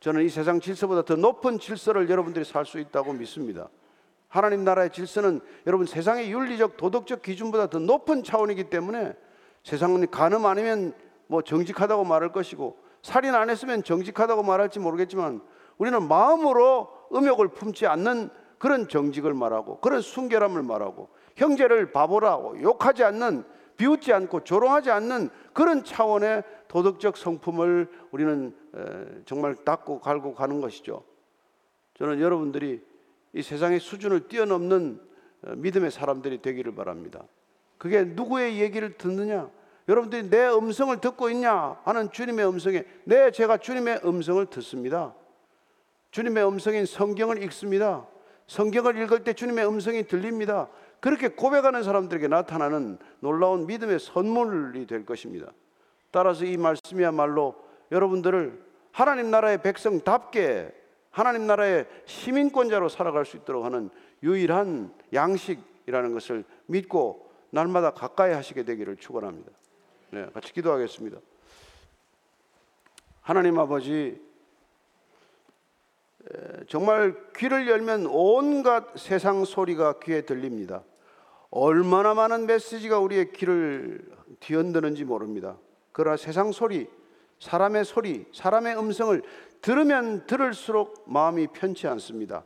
[SPEAKER 1] 저는 이 세상 질서보다 더 높은 질서를 여러분들이 살 수 있다고 믿습니다. 하나님 나라의 질서는 여러분 세상의 윤리적 도덕적 기준보다 더 높은 차원이기 때문에 세상은 간음 아니면 뭐 정직하다고 말할 것이고 살인 안 했으면 정직하다고 말할지 모르겠지만 우리는 마음으로 음욕을 품지 않는 그런 정직을 말하고 그런 순결함을 말하고 형제를 바보라고 욕하지 않는 비웃지 않고 조롱하지 않는 그런 차원의 도덕적 성품을 우리는 에, 정말 닦고 갈고 가는 것이죠. 저는 여러분들이 이 세상의 수준을 뛰어넘는 어, 믿음의 사람들이 되기를 바랍니다. 그게 누구의 얘기를 듣느냐? 여러분들이 내 음성을 듣고 있냐 하는 주님의 음성에 네 제가 주님의 음성을 듣습니다. 주님의 음성인 성경을 읽습니다. 성경을 읽을 때 주님의 음성이 들립니다. 그렇게 고백하는 사람들에게 나타나는 놀라운 믿음의 선물이 될 것입니다. 따라서 이 말씀이야말로 여러분들을 하나님 나라의 백성답게 하나님 나라의 시민권자로 살아갈 수 있도록 하는 유일한 양식이라는 것을 믿고 날마다 가까이 하시게 되기를 축원합니다. 네, 같이 기도하겠습니다. 하나님 아버지 정말 귀를 열면 온갖 세상 소리가 귀에 들립니다. 얼마나 많은 메시지가 우리의 귀를 뒤흔드는지 모릅니다. 그러나 세상 소리, 사람의 소리, 사람의 음성을 들으면 들을수록 마음이 편치 않습니다.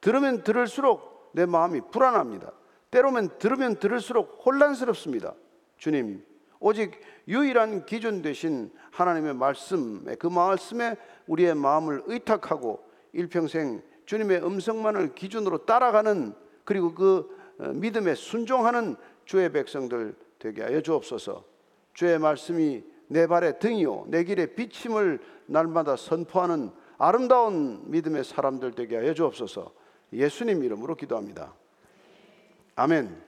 [SPEAKER 1] 들으면 들을수록 내 마음이 불안합니다. 때로면 들으면 들을수록 혼란스럽습니다. 주님, 오직 유일한 기준 되신 하나님의 말씀에 그 말씀에 우리의 마음을 의탁하고 일평생 주님의 음성만을 기준으로 따라가는 그리고 그 어, 믿음에 순종하는 주의 백성들 되게 하여 주옵소서. 주의 말씀이 내 발의 등이요 내 길의 비침을 날마다 선포하는 아름다운 믿음의 사람들 되게 하여 주옵소서. 예수님 이름으로 기도합니다. 아멘.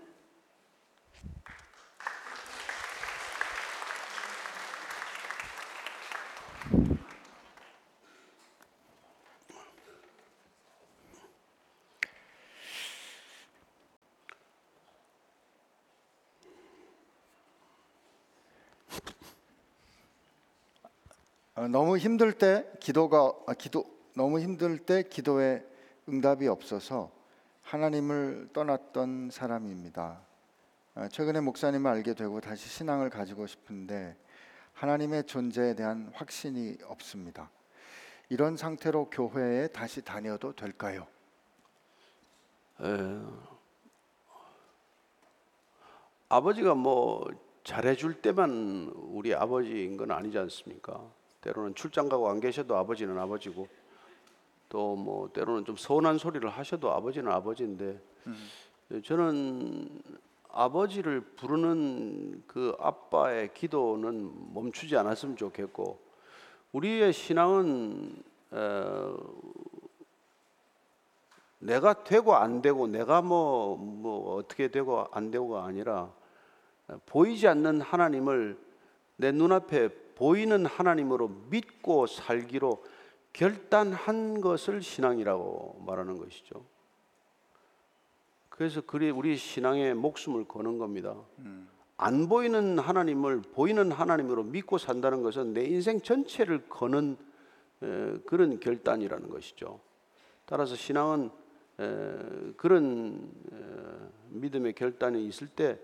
[SPEAKER 2] 너무 힘들 때 기도가 아, 기도 너무 힘들 때 기도에 응답이 없어서 하나님을 떠났던 사람입니다. 어, 최근에 목사님을 알게 되고 다시 신앙을 가지고 싶은데 하나님의 존재에 대한 확신이 없습니다. 이런 상태로 교회에 다시 다녀도 될까요?
[SPEAKER 1] 에, 아버지가 뭐 잘해줄 때만 우리 아버지인 건 아니지 않습니까? 때로는 출장 가고 안 계셔도 아버지는 아버지고 또 뭐 때로는 좀 서운한 소리를 하셔도 아버지는 아버지인데 음. 저는 아버지를 부르는 그 아빠의 기도는 멈추지 않았으면 좋겠고 우리의 신앙은 어, 내가 되고 안 되고 내가 뭐, 뭐 어떻게 되고 안 되고가 아니라 보이지 않는 하나님을 내 눈앞에 보이는 하나님으로 믿고 살기로 결단한 것을 신앙이라고 말하는 것이죠. 그래서 그리 우리 신앙에 목숨을 거는 겁니다. 음. 안 보이는 하나님을 보이는 하나님으로 믿고 산다는 것은 내 인생 전체를 거는 에, 그런 결단이라는 것이죠. 따라서 신앙은 에, 그런 에, 믿음의 결단이 있을 때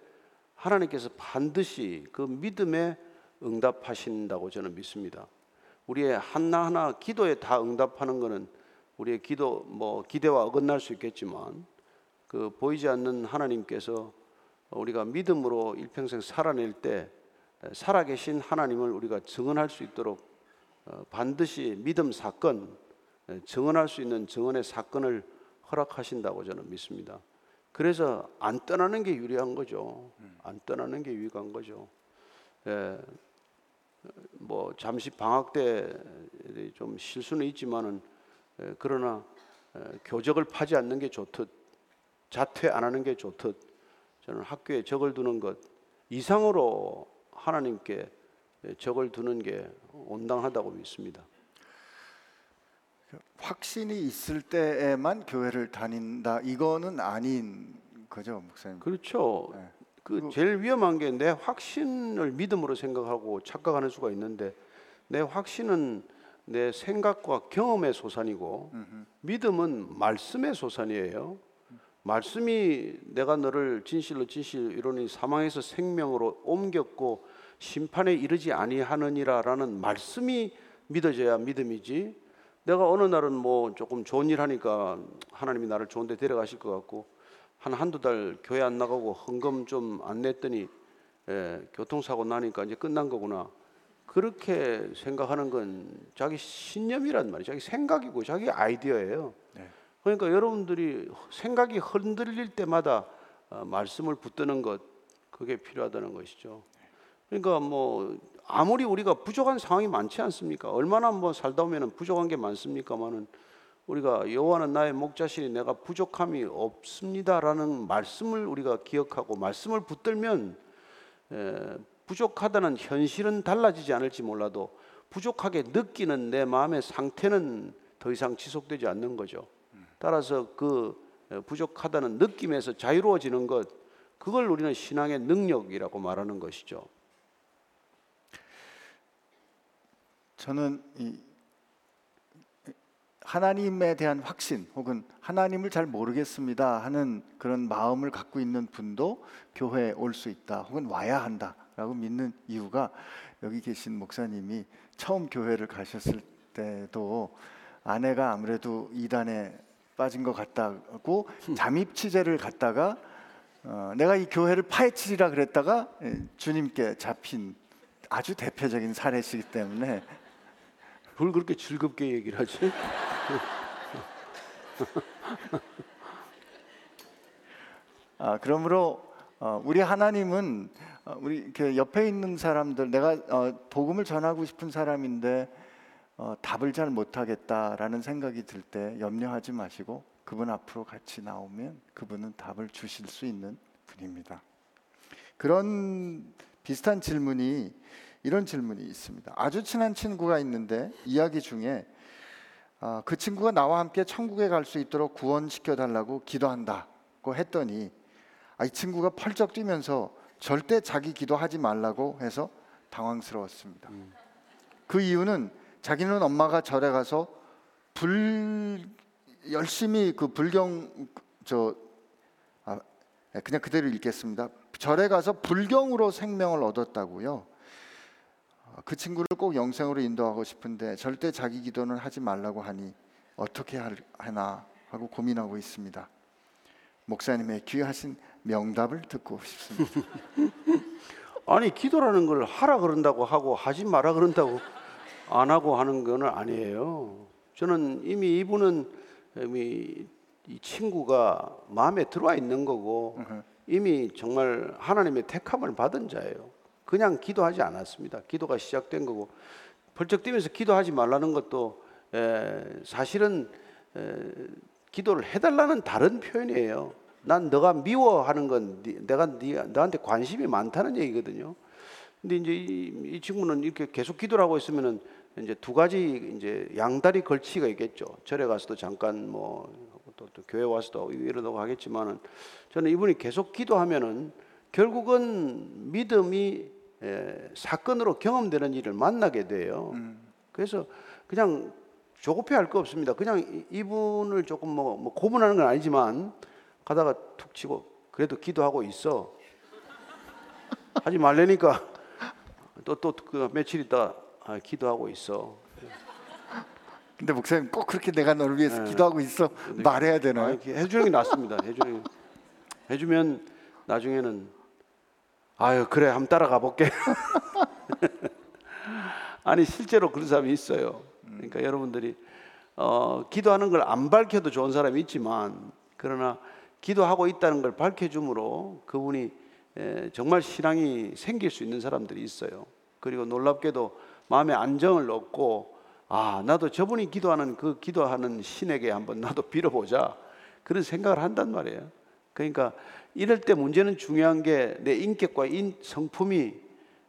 [SPEAKER 1] 하나님께서 반드시 그 믿음에 응답하신다고 저는 믿습니다. 우리의 하나하나 기도에 다 응답하는 것은 우리의 기도 뭐 기대와 어긋날 수 있겠지만 그 보이지 않는 하나님께서 우리가 믿음으로 일평생 살아낼 때 살아계신 하나님을 우리가 증언할 수 있도록 어, 반드시 믿음 사건 증언할 수 있는 증언의 사건을 허락하신다고 저는 믿습니다. 그래서 안 떠나는 게 유리한 거죠. 안 떠나는 게 유익한 거죠. 예, 뭐 잠시 방학 때 좀 실수는 있지만은 예, 그러나 예, 교적을 파지 않는 게 좋듯 자퇴 안 하는 게 좋듯 저는 학교에 적을 두는 것 이상으로 하나님께 적을 두는 게 온당하다고 믿습니다.
[SPEAKER 2] 확신이 있을 때에만 교회를 다닌다 이거는 아닌 거죠, 목사님.
[SPEAKER 1] 그렇죠. 네. 그 제일 위험한 게 내 확신을 믿음으로 생각하고 착각하는 수가 있는데 내 확신은 내 생각과 경험의 소산이고 믿음은 말씀의 소산이에요. 말씀이 내가 너를 진실로 진실 이론이 사망에서 생명으로 옮겼고 심판에 이르지 아니하느니라라는 말씀이 믿어져야 믿음이지. 내가 어느 날은 뭐 조금 좋은 일 하니까 하나님이 나를 좋은 데 데려가실 것 같고 한 한두 달 교회 안 나가고 헌금 좀 안 냈더니 예, 교통사고 나니까 이제 끝난 거구나. 그렇게 생각하는 건 자기 신념이란 말이에요. 자기 생각이고 자기 아이디어예요. 네. 그러니까 여러분들이 생각이 흔들릴 때마다 어, 말씀을 붙드는 것 그게 필요하다는 것이죠. 그러니까 뭐 아무리 우리가 부족한 상황이 많지 않습니까? 얼마나 뭐 살다 보면 부족한 게 많습니까만은 우리가 여호와는 나의 목자시니 내가 부족함이 없습니다라는 말씀을 우리가 기억하고 말씀을 붙들면 에, 부족하다는 현실은 달라지지 않을지 몰라도 부족하게 느끼는 내 마음의 상태는 더 이상 지속되지 않는 거죠. 따라서 그 에, 부족하다는 느낌에서 자유로워지는 것 그걸 우리는 신앙의 능력이라고 말하는 것이죠.
[SPEAKER 2] 저는 이 하나님에 대한 확신 혹은 하나님을 잘 모르겠습니다 하는 그런 마음을 갖고 있는 분도 교회에 올 수 있다 혹은 와야 한다라고 믿는 이유가 여기 계신 목사님이 처음 교회를 가셨을 때도 아내가 아무래도 이단에 빠진 것 같다고 잠입 취재를 갔다가 어, 내가 이 교회를 파헤치리라 그랬다가 예, 주님께 잡힌 아주 대표적인 사례시기 때문에
[SPEAKER 1] 그걸 그렇게 즐겁게 얘기를 하지?
[SPEAKER 2] 아, 그러므로 어, 우리 하나님은 어, 우리 이렇게 옆에 있는 사람들 내가 어, 복음을 전하고 싶은 사람인데 어, 답을 잘 못하겠다라는 생각이 들 때 염려하지 마시고 그분 앞으로 같이 나오면 그분은 답을 주실 수 있는 분입니다. 그런 비슷한 질문이 이런 질문이 있습니다. 아주 친한 친구가 있는데 이야기 중에 아, 그 친구가 나와 함께 천국에 갈 수 있도록 구원시켜 달라고 기도한다고 했더니 아, 이 친구가 펄쩍 뛰면서 절대 자기 기도하지 말라고 해서 당황스러웠습니다. 그 이유는 자기는 엄마가 절에 가서 불 열심히 그 불경 저 아, 그냥 그대로 읽겠습니다. 절에 가서 불경으로 생명을 얻었다고요. 아, 그 친구를 꼭 영생으로 인도하고 싶은데 절대 자기 기도는 하지 말라고 하니 어떻게 할- 하나 하고 고민하고 있습니다. 목사님의 귀하신 명답을 듣고 싶습니다.
[SPEAKER 1] 아니 기도라는 걸 하라 그런다고 하고 하지 마라 그런다고 안 하고 하는 거는 아니에요. 저는 이미 이분은 이미 이 친구가 마음에 들어와 있는 거고 이미 정말 하나님의 택함을 받은 자예요. 그냥 기도하지 않았습니다. 기도가 시작된 거고 벌쩍 뛰면서 기도하지 말라는 것도 에, 사실은 에, 기도를 해달라는 다른 표현이에요. 난 너가 미워하는 건 네- 내가 네, 너한테 관심이 많다는 얘기거든요. 근데 이제 이, 이 친구는 이렇게 계속 기도를 하고 있으면은 이제 두 가지 이제 양다리 걸치가 있겠죠. 절에 가서도 잠깐 뭐 또 또 교회 와서도 이러다고 하겠지만은 저는 이분이 계속 기도하면은 결국은 믿음이 에, 사건으로 경험되는 일을 만나게 돼요. 그래서 그냥 조급해 할 거 없습니다. 그냥 이- 이분을 조금 뭐, 뭐 고문하는 건 아니지만 가다가 툭 치고 그래도 기도하고 있어. 하지 말래니까 또또 그 며칠 있다 아, 기도하고 있어.
[SPEAKER 2] 근데 목사님 꼭 그렇게 내가 너를 위해서
[SPEAKER 1] 네.
[SPEAKER 2] 기도하고 있어 말해야
[SPEAKER 1] 아,
[SPEAKER 2] 되나요?
[SPEAKER 1] 이렇게 해주는 게 낫습니다. 해주는 게. 해주면 나중에는 아유 그래 한번 따라가 볼게. 아니 실제로 그런 사람이 있어요. 그러니까 여러분들이 어, 기도하는 걸 안 밝혀도 좋은 사람이 있지만 그러나 기도하고 있다는 걸 밝혀줌으로 그분이 에, 정말 신앙이 생길 수 있는 사람들이 있어요. 그리고 놀랍게도 마음의 안정을 얻고 아 나도 저분이 기도하는 그 기도하는 신에게 한번 나도 빌어보자 그런 생각을 한단 말이에요. 그러니까 이럴 때 문제는 중요한 게 내 인격과 인 성품이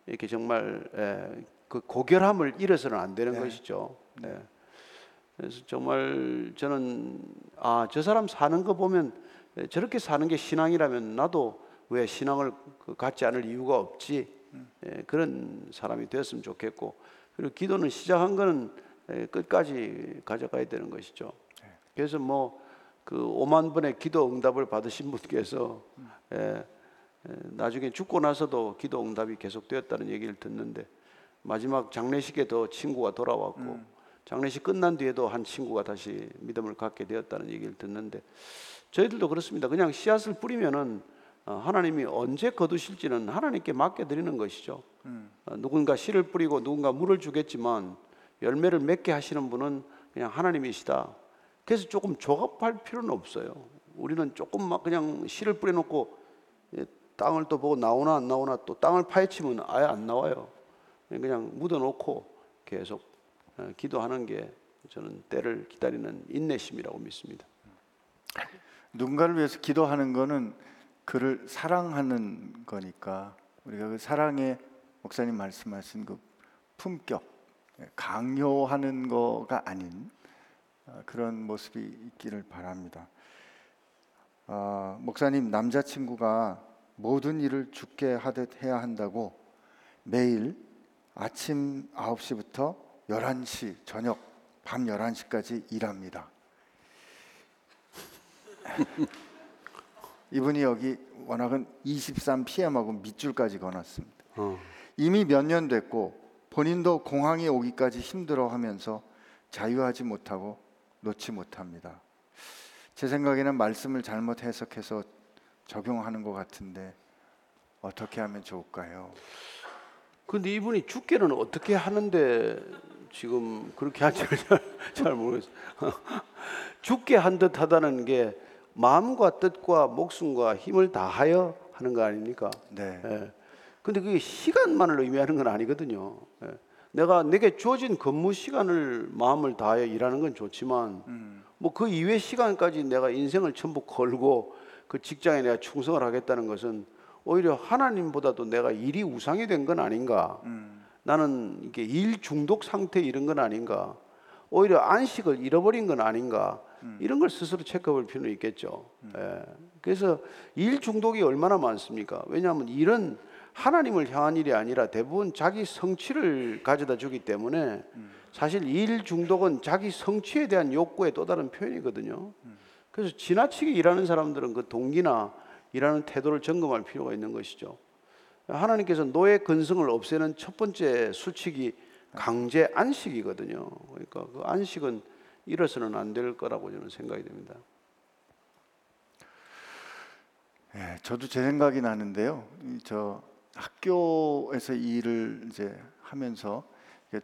[SPEAKER 1] 이렇게 정말 에, 그 고결함을 잃어서는 안 되는 것이죠. 네. 그래서 정말 저는 아 저 사람 사는 거 보면 저렇게 사는 게 신앙이라면 나도 왜 신앙을 그 갖지 않을 이유가 없지 예, 그런 사람이 되었으면 좋겠고 그리고 기도는 시작한 거는 예, 끝까지 가져가야 되는 것이죠. 그래서 뭐 그 5만 번의 기도 응답을 받으신 분께서 예, 예, 나중에 죽고 나서도 기도 응답이 계속되었다는 얘기를 듣는데 마지막 장례식에도 친구가 돌아왔고 장례식 끝난 뒤에도 한 친구가 다시 믿음을 갖게 되었다는 얘기를 듣는데 저희들도 그렇습니다. 그냥 씨앗을 뿌리면은 어, 하나님이 언제 거두실지는 하나님께 맡겨 드리는 것이죠. 어, 누군가 씨를 뿌리고 누군가 물을 주겠지만 열매를 맺게 하시는 분은 그냥 하나님이시다. 그래서 조금 조급할 필요는 없어요. 우리는 조금만 그냥 씨를 뿌려놓고 예, 땅을 또 보고 나오나 안 나오나 또 땅을 파헤치면 아예 안 나와요. 그냥 묻어놓고 계속 어, 기도하는 게 저는 때를 기다리는 인내심이라고 믿습니다.
[SPEAKER 2] 누군가를 위해서 기도하는 거는 그를 사랑하는 거니까 우리가 그 사랑의 목사님 말씀하신 그 품격 예, 강요하는 거가 아닌 어, 그런 모습이 있기를 바랍니다. 아, 목사님 남자친구가 모든 일을 죽게 하듯 해야 한다고 매일 아침 9시부터 11시 저녁 밤 11시까지 일합니다. 이분이 여기 워낙은 23pm하고 밑줄까지 거놨습니다.
[SPEAKER 1] 어.
[SPEAKER 2] 이미 몇 년 됐고 본인도 공항에 오기까지 힘들어하면서 자유하지 못하고 놓지 못합니다. 제 생각에는 말씀을 잘못 해석해서 적용하는 것 같은데 어떻게 하면 좋을까요?
[SPEAKER 1] 근데 이분이 죽게는 어떻게 하는데 지금 그렇게 하지를 잘, 잘 모르겠어요. 죽게 한 듯 하다는 게 마음과 뜻과 목숨과 힘을 다하여 하는 거 아닙니까?
[SPEAKER 2] 네.
[SPEAKER 1] 예. 근데 그게 시간만을 의미하는 건 아니거든요. 예. 내가 내게 주어진 근무 시간을 마음을 다하여 일하는 건 좋지만
[SPEAKER 2] 음,
[SPEAKER 1] 뭐그 이외 시간까지 내가 인생을 전부 걸고 그 직장에 내가 충성을 하겠다는 것은 오히려 하나님보다도 내가 일이 우상이 된 건 아닌가?
[SPEAKER 2] 음,
[SPEAKER 1] 나는 이게 일 중독 상태에 이른 건 아닌가? 오히려 안식을 잃어버린 건 아닌가? 이런 걸 스스로 체크해볼 필요는 있겠죠. 예. 그래서 일 중독이 얼마나 많습니까? 왜냐하면 일은 하나님을 향한 일이 아니라 대부분 자기 성취를 가져다 주기 때문에 사실 일 중독은 자기 성취에 대한 욕구의 또 다른 표현이거든요. 그래서 지나치게 일하는 사람들은 그 동기나 일하는 태도를 점검할 필요가 있는 것이죠. 하나님께서 노예 근성을 없애는 첫 번째 수칙이 강제 안식이거든요. 그러니까 그 안식은 잃어서는 안 될 거라고 저는 생각이 됩니다.
[SPEAKER 2] 예, 저도 제 생각이 나는데요. 이저 학교에서 이 일을 이제 하면서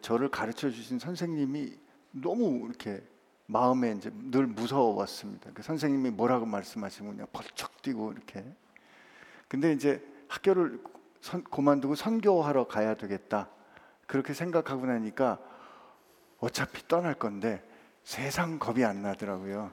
[SPEAKER 2] 저를 가르쳐 주신 선생님이 너무 이렇게 마음에 이제 늘 무서웠습니다. 그 선생님이 뭐라고 말씀하시면 그냥 벌쩍 뛰고 이렇게. 근데 이제 학교를 선, 그만두고 선교하러 가야 되겠다. 그렇게 생각하고 나니까 어차피 떠날 건데 세상 겁이 안 나더라고요.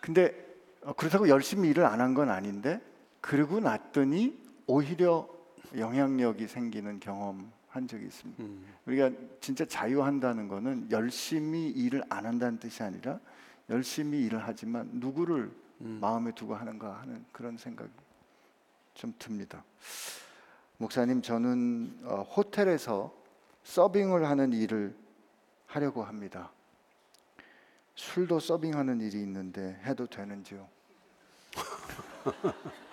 [SPEAKER 2] 근데 어, 그렇다고 열심히 일을 안 한 건 아닌데 그러고 났더니 오히려 영향력이 생기는 경험 한 적이 있습니다. 우리가 진짜 자유한다는 거는 열심히 일을 안 한다는 뜻이 아니라 열심히 일을 하지만 누구를 마음에 두고 하는가 하는 그런 생각이 좀 듭니다. 목사님 저는 어, 호텔에서 서빙을 하는 일을 하려고 합니다. 술도 서빙하는 일이 있는데 해도 되는지요?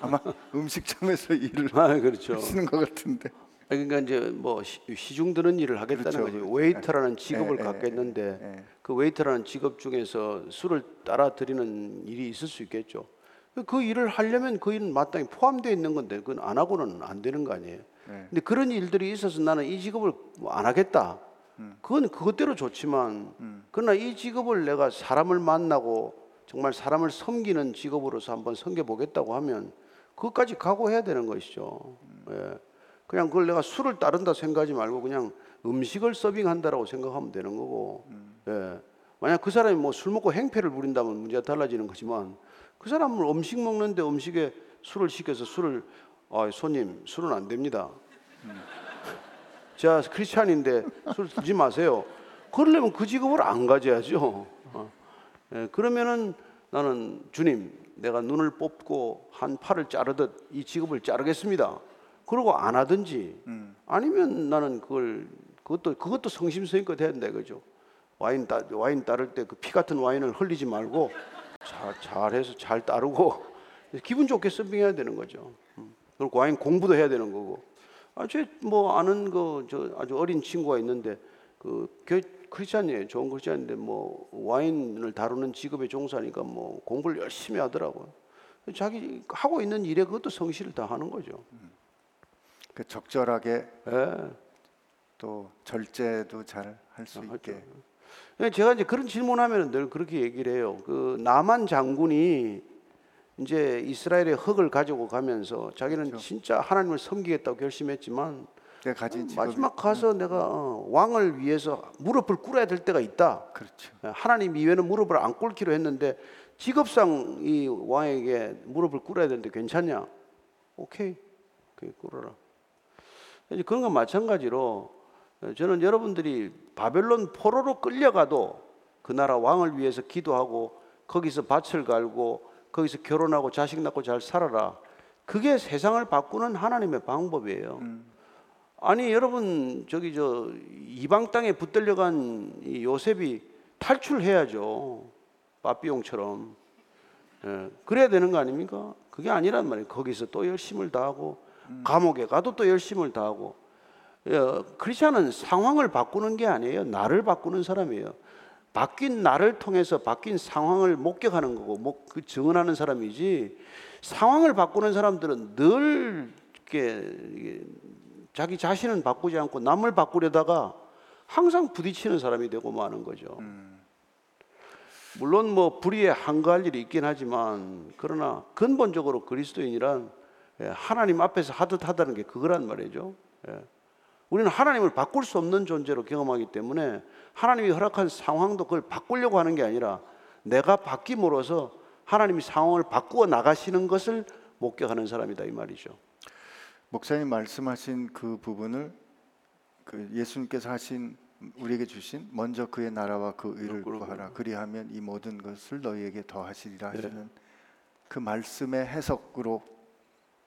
[SPEAKER 2] 아마 음식점에서 일을
[SPEAKER 1] 아 그렇죠.
[SPEAKER 2] 하시는 것 같은데.
[SPEAKER 1] 그러니까 이제 뭐 시, 시중 드는 일을 하겠다는
[SPEAKER 2] 그렇죠.
[SPEAKER 1] 거죠. 웨이터라는 직업을
[SPEAKER 2] 예, 예,
[SPEAKER 1] 갖겠는데
[SPEAKER 2] 예.
[SPEAKER 1] 그 웨이터라는 직업 중에서 술을 따라 드리는 일이 있을 수 있겠죠. 그 일을 하려면 그 일은 마땅히 포함되어 있는 건데 그건 안 하고는 안 되는 거 아니에요.
[SPEAKER 2] 네.
[SPEAKER 1] 근데 그런 일들이 있어서 나는 이 직업을 뭐 안 하겠다.
[SPEAKER 2] 음.
[SPEAKER 1] 그건 그것대로 좋지만 그러나 이 직업을 내가 사람을 만나고 정말 사람을 섬기는 직업으로서 한번 섬겨 보겠다고 하면 그것까지 각오해야 되는 것이죠. 예. 그냥 그걸 내가 술을 따른다 생각하지 말고 그냥 음식을 서빙한다라고 생각하면 되는 거고. 예. 만약 그 사람이 뭐 술 먹고 행패를 부린다면 문제가 달라지는 거지만 그 사람은 음식 먹는데 음식에 술을 시켜서 술을 아, 손님 술은 안 됩니다. 자 크리스찬인데 술 드지 마세요. 그러려면 그 직업을 안 가져야죠. 어. 예, 그러면은 나는 주님 내가 눈을 뽑고 한 팔을 자르듯 이 직업을 자르겠습니다. 그러고 안 하든지 아니면 나는 그걸 그것도 그것도 성심성의껏 해야 된다 이거죠. 와인 따 와인 따를 때 그 피 같은 와인을 흘리지 말고 잘 잘해서 잘 따르고 기분 좋게 서빙해야 되는 거죠. 음. 그리고 와인 공부도 해야 되는 거고. 아, 제 뭐 아는 그 저 아주 어린 친구가 있는데 그 교, 크리스찬이에요. 좋은 크리스찬인데 뭐 와인을 다루는 직업에 종사하니까 뭐 공부를 열심히 하더라고요. 자기 하고 있는 일에 그것도 성실을 다 하는 거죠.
[SPEAKER 2] 그 적절하게
[SPEAKER 1] 예.
[SPEAKER 2] 또 절제도 잘 할수
[SPEAKER 1] 아,
[SPEAKER 2] 있게.
[SPEAKER 1] 예, 제가 이제 그런 질문하면 늘 그렇게 얘기를 해요. 그 나만 장군이 이제 이스라엘의 흙을 가지고 가면서 자기는 진짜 하나님을 섬기겠다고 결심했지만
[SPEAKER 2] 때 가진 직업이
[SPEAKER 1] 마지막 가서 내가 어, 왕을 위해서 무릎을 꿇어야 될 때가 있다.
[SPEAKER 2] 그렇죠.
[SPEAKER 1] 하나님 이외에는 무릎을 안 꿇기로 했는데 직업상 이 왕에게 무릎을 꿇어야 되는데 괜찮냐? 오케이, 오케이 꿇어라. 이제 그런 건 마찬가지로 어, 저는 여러분들이 바벨론 포로로 끌려가도 그 나라 왕을 위해서 기도하고 거기서 밭을 갈고 거기서 결혼하고 자식 낳고 잘 살아라. 그게 세상을 바꾸는 하나님의 방법이에요. 아니 여러분 저기 저 이방 땅에 붙들려간 이 요셉이 탈출해야죠. 바비용처럼. 예, 그래야 되는 거 아닙니까? 그게 아니란 말이에요. 거기서 또 열심을 다하고 감옥에 가도 또 열심을 다하고 예, 크리스천은 상황을 바꾸는 게 아니에요. 나를 바꾸는 사람이에요. 바뀐 나를 통해서 바뀐 상황을 목격하는 거고 목, 그 증언하는 사람이지 상황을 바꾸는 사람들은 늘 이렇게 자기 자신은 바꾸지 않고 남을 바꾸려다가 항상 부딪히는 사람이 되고 마는 거죠. 물론 뭐 불의에 한가할 일이 있긴 하지만 그러나 근본적으로 그리스도인이란 예, 하나님 앞에서 하듯 하다는 게 그거란 말이죠. 예. 우리는 하나님을 바꿀 수 없는 존재로 경험하기 때문에 하나님이 허락한 상황도 그걸 바꾸려고 하는 게 아니라 내가 바뀜으로써 하나님이 상황을 바꾸어 나가시는 것을 목격하는 사람이다 이 말이죠.
[SPEAKER 2] 목사님 말씀하신 그 부분을 그 예수님께서 하신 우리에게 주신 먼저 그의 나라와 그 의를. 구하라 그리하면 이 모든 것을 너희에게 더하시리라
[SPEAKER 1] 네.
[SPEAKER 2] 하시는 그 말씀의 해석으로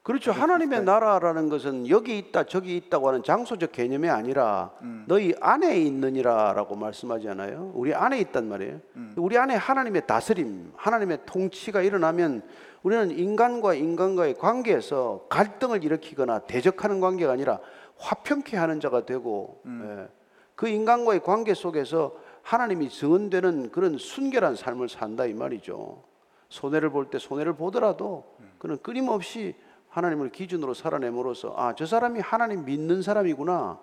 [SPEAKER 1] 그렇죠. 하나님의 나라라는 것은 여기 있다 저기 있다고 하는 장소적 개념이 아니라 너희 안에 있느니라라고 말씀하잖아요. 우리 안에 있단 말이에요. 우리 안에 하나님의 다스림, 하나님의 통치가 일어나면 우리는 인간과 인간과의 관계에서 갈등을 일으키거나 대적하는 관계가 아니라 화평케 하는 자가 되고 예. 그 인간과의 관계 속에서 하나님이 증언되는 그런 순결한 삶을 산다 이 말이죠. 손해를 볼 때 손해를 보더라도 그는 끊임없이 하나님을 기준으로 살아내므로써 아 저 사람이 하나님 믿는 사람이구나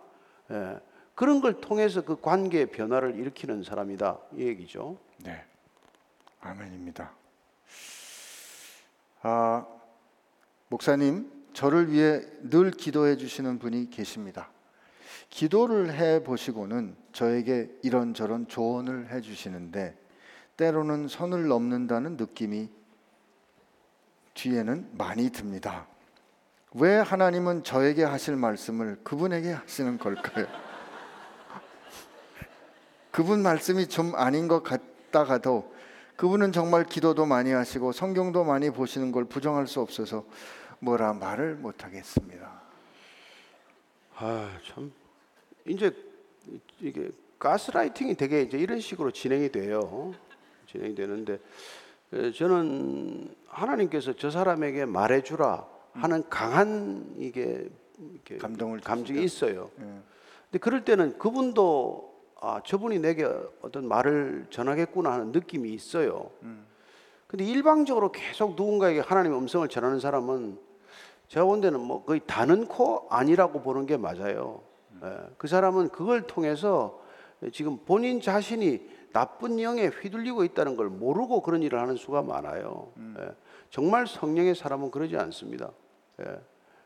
[SPEAKER 1] 예. 그런 걸 통해서 그 관계의 변화를 일으키는 사람이다 이 얘기죠.
[SPEAKER 2] 네 아멘입니다. 아 목사님 저를 위해 늘 기도해 주시는 분이 계십니다. 기도를 해 보시고는 저에게 이런저런 조언을 해 주시는데 때로는 선을 넘는다는 느낌이 뒤에는 많이 듭니다. 왜 하나님은 저에게 하실 말씀을 그분에게 하시는 걸까요? 그분 말씀이 좀 아닌 것 같다가도 그분은 정말 기도도 많이 하시고 성경도 많이 보시는 걸 부정할 수 없어서 뭐라 말을 못 하겠습니다.
[SPEAKER 1] 아 참 이제 이게 가스라이팅이 되게 이제 이런 식으로 진행이 돼요. 진행이 되는데 에, 저는 하나님께서 저 사람에게 말해주라 하는 강한 이게
[SPEAKER 2] 감동을
[SPEAKER 1] 감정이 있어요.
[SPEAKER 2] 예.
[SPEAKER 1] 근데 그럴 때는 그분도 아 저분이 내게 어떤 말을 전하겠구나 하는 느낌이 있어요. 근데 일방적으로 계속 누군가에게 하나님의 음성을 전하는 사람은 제가 본 데는 뭐 거의 다는 코 아니라고 보는 게 맞아요. 예, 그 사람은 그걸 통해서 지금 본인 자신이 나쁜 영에 휘둘리고 있다는 걸 모르고 그런 일을 하는 수가 많아요. 예, 정말 성령의 사람은 그러지 않습니다. 예,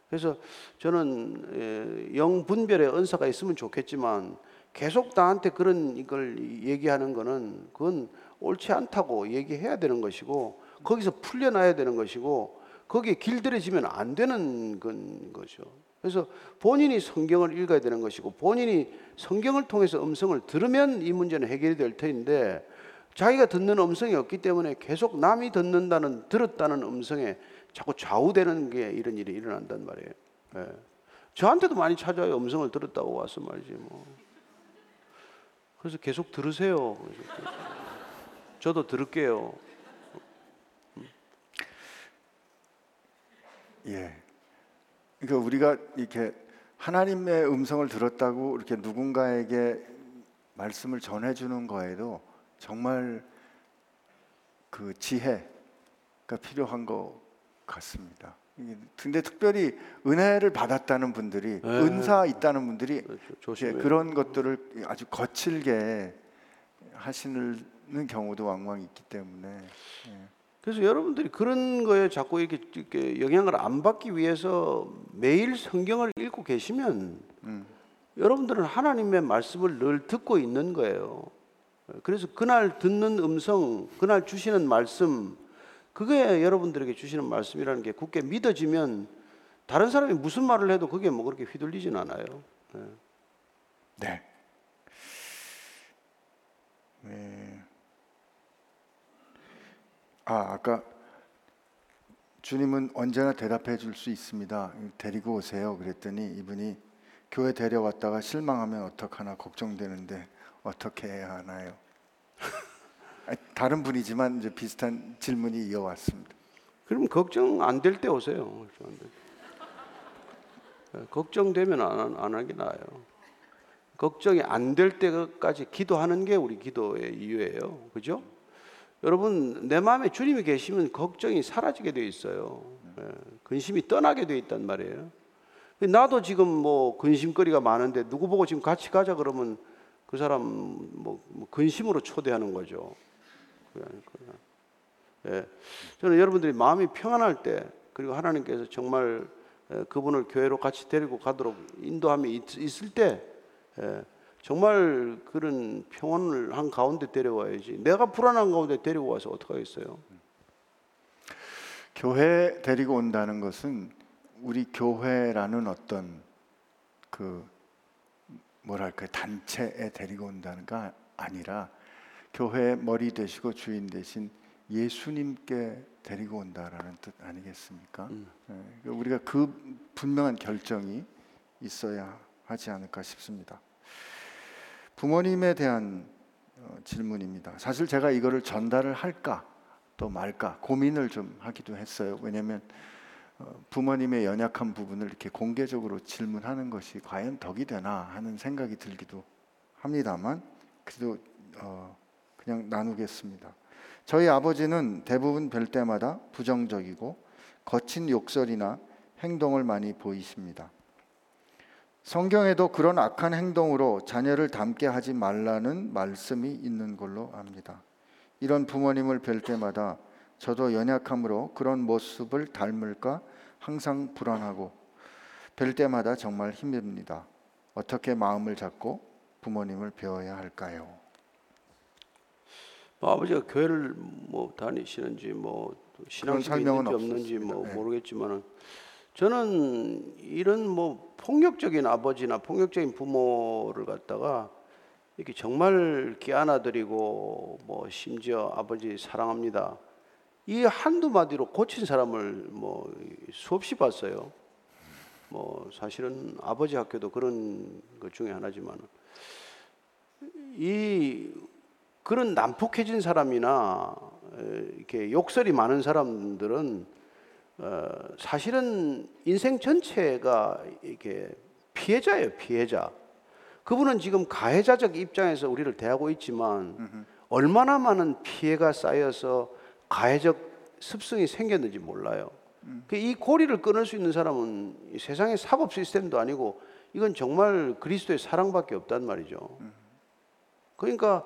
[SPEAKER 1] 그래서 저는 예, 영 분별의 은사가 있으면 좋겠지만 계속 나한테 그런 이걸 얘기하는 거는 그건 옳지 않다고 얘기해야 되는 것이고 거기서 풀려나야 되는 것이고 거기에 길들여지면 안 되는 건 거죠. 그래서 본인이 성경을 읽어야 되는 것이고 본인이 성경을 통해서 음성을 들으면 이 문제는 해결이 될 터인데 자기가 듣는 음성이 없기 때문에 계속 남이 듣는다는 들었다는 음성에 자꾸 좌우되는 게 이런 일이 일어난단 말이에요. 예. 저한테도 많이 찾아요. 음성을 들었다고 와서 말이지 뭐. 그래서 계속 들으세요. 저도 들을게요.
[SPEAKER 2] 예. 그러니까 우리가 이렇게 하나님의 음성을 들었다고 이렇게 누군가에게 말씀을 전해주는 거에도 정말 그 지혜가 필요한 것 같습니다. 근데 특별히 은혜를 받았다는 분들이
[SPEAKER 1] 네.
[SPEAKER 2] 은사 있다는 분들이. 예. 그런 것들을 아주 거칠게 하시는 경우도 왕왕 있기 때문에 예.
[SPEAKER 1] 그래서 여러분들이 그런 거에 자꾸 이렇게, 이렇게 영향을 안 받기 위해서 매일 성경을 읽고 계시면 여러분들은 하나님의 말씀을 늘 듣고 있는 거예요. 그래서 그날 듣는 음성, 그날 주시는 말씀, 그게 여러분들에게 주시는 말씀이라는 게 굳게 믿어지면 다른 사람이 무슨 말을 해도 그게 뭐 그렇게 휘둘리진 않아요. 네.
[SPEAKER 2] 네. 네. 아, 아까 주님은 언제나 대답해 줄 수 있습니다. 데리고 오세요. 그랬더니 이분이 교회 데려왔다가 실망하면 어떡하나 걱정되는데 어떻게 해야 하나요? 아, 다른 분이지만 이제 비슷한 질문이 이어왔습니다.
[SPEAKER 1] 그럼 걱정 안 될 때 오세요. 걱정되면 안, 안 하기 나아요. 걱정이 안 될 때까지 기도하는 게 우리 기도의 이유예요. 그죠? 여러분 내 마음에 주님이 계시면 걱정이 사라지게 돼 있어요. 예, 근심이 떠나게 돼 있단 말이에요. 나도 지금 뭐 근심거리가 많은데 누구 보고 지금 같이 가자 그러면 그 사람 뭐, 뭐 근심으로 초대하는 거죠. 그게 아니고요. 예, 저는 여러분들이 마음이 평안할 때 그리고 하나님께서 정말 예, 그분을 교회로 같이 데리고 가도록 인도함이 있, 있을 때 예, 정말 그런 평안을 한 가운데 데려와야지. 내가 불안한 가운데 데리고 와서 어떡하겠어요?
[SPEAKER 2] 교회 데리고 온다는 것은 우리 교회라는 어떤 그 뭐랄까 단체에 데리고 온다는가 아니라 교회의 머리 되시고 주인 되신 예수님께 데리고 온다라는 뜻 아니겠습니까? 예, 그러니까 우리가 그 분명한 결정이 있어야 하지 않을까 싶습니다. 부모님에 대한 어, 질문입니다. 사실 제가 이거를 전달을 할까 또 말까 고민을 좀 하기도 했어요. 왜냐하면 어, 부모님의 연약한 부분을 이렇게 공개적으로 질문하는 것이 과연 덕이 되나 하는 생각이 들기도 합니다만 그래도 어, 그냥 나누겠습니다. 저희 아버지는 대부분 뵐 때마다 부정적이고 거친 욕설이나 행동을 많이 보이십니다. 성경에도 그런 악한 행동으로 자녀를 닮게 하지 말라는 말씀이 있는 걸로 압니다. 이런 부모님을 뵐 때마다 저도 연약함으로 그런 모습을 닮을까 항상 불안하고 뵐 때마다 정말 힘듭니다. 어떻게 마음을 잡고 부모님을 배워야 할까요?
[SPEAKER 1] 뭐 아버지가 교회를 뭐 다니시는지 뭐 신앙심이 있는지 없는지 뭐.
[SPEAKER 2] 네.
[SPEAKER 1] 모르겠지만은 저는 이런 뭐 폭력적인 아버지나 폭력적인 부모를 갖다가 이렇게 정말 끼안아드리고 뭐 심지어 아버지 사랑합니다. 이 한두 마디로 고친 사람을 뭐 수없이 봤어요. 뭐 사실은 아버지 학교도 그런 것 중에 하나지만 이 그런 난폭해진 사람이나 에, 이렇게 욕설이 많은 사람들은 어, 사실은 인생 전체가 이렇게 피해자예요, 피해자. 그분은 지금 가해자적 입장에서 우리를 대하고 있지만 얼마나 많은 피해가 쌓여서 가해적 습성이 생겼는지 몰라요. 그이 고리를 끊을 수 있는 사람은 이 세상의 사법 시스템도 아니고 이건 정말 그리스도의 사랑밖에 없단 말이죠. 그러니까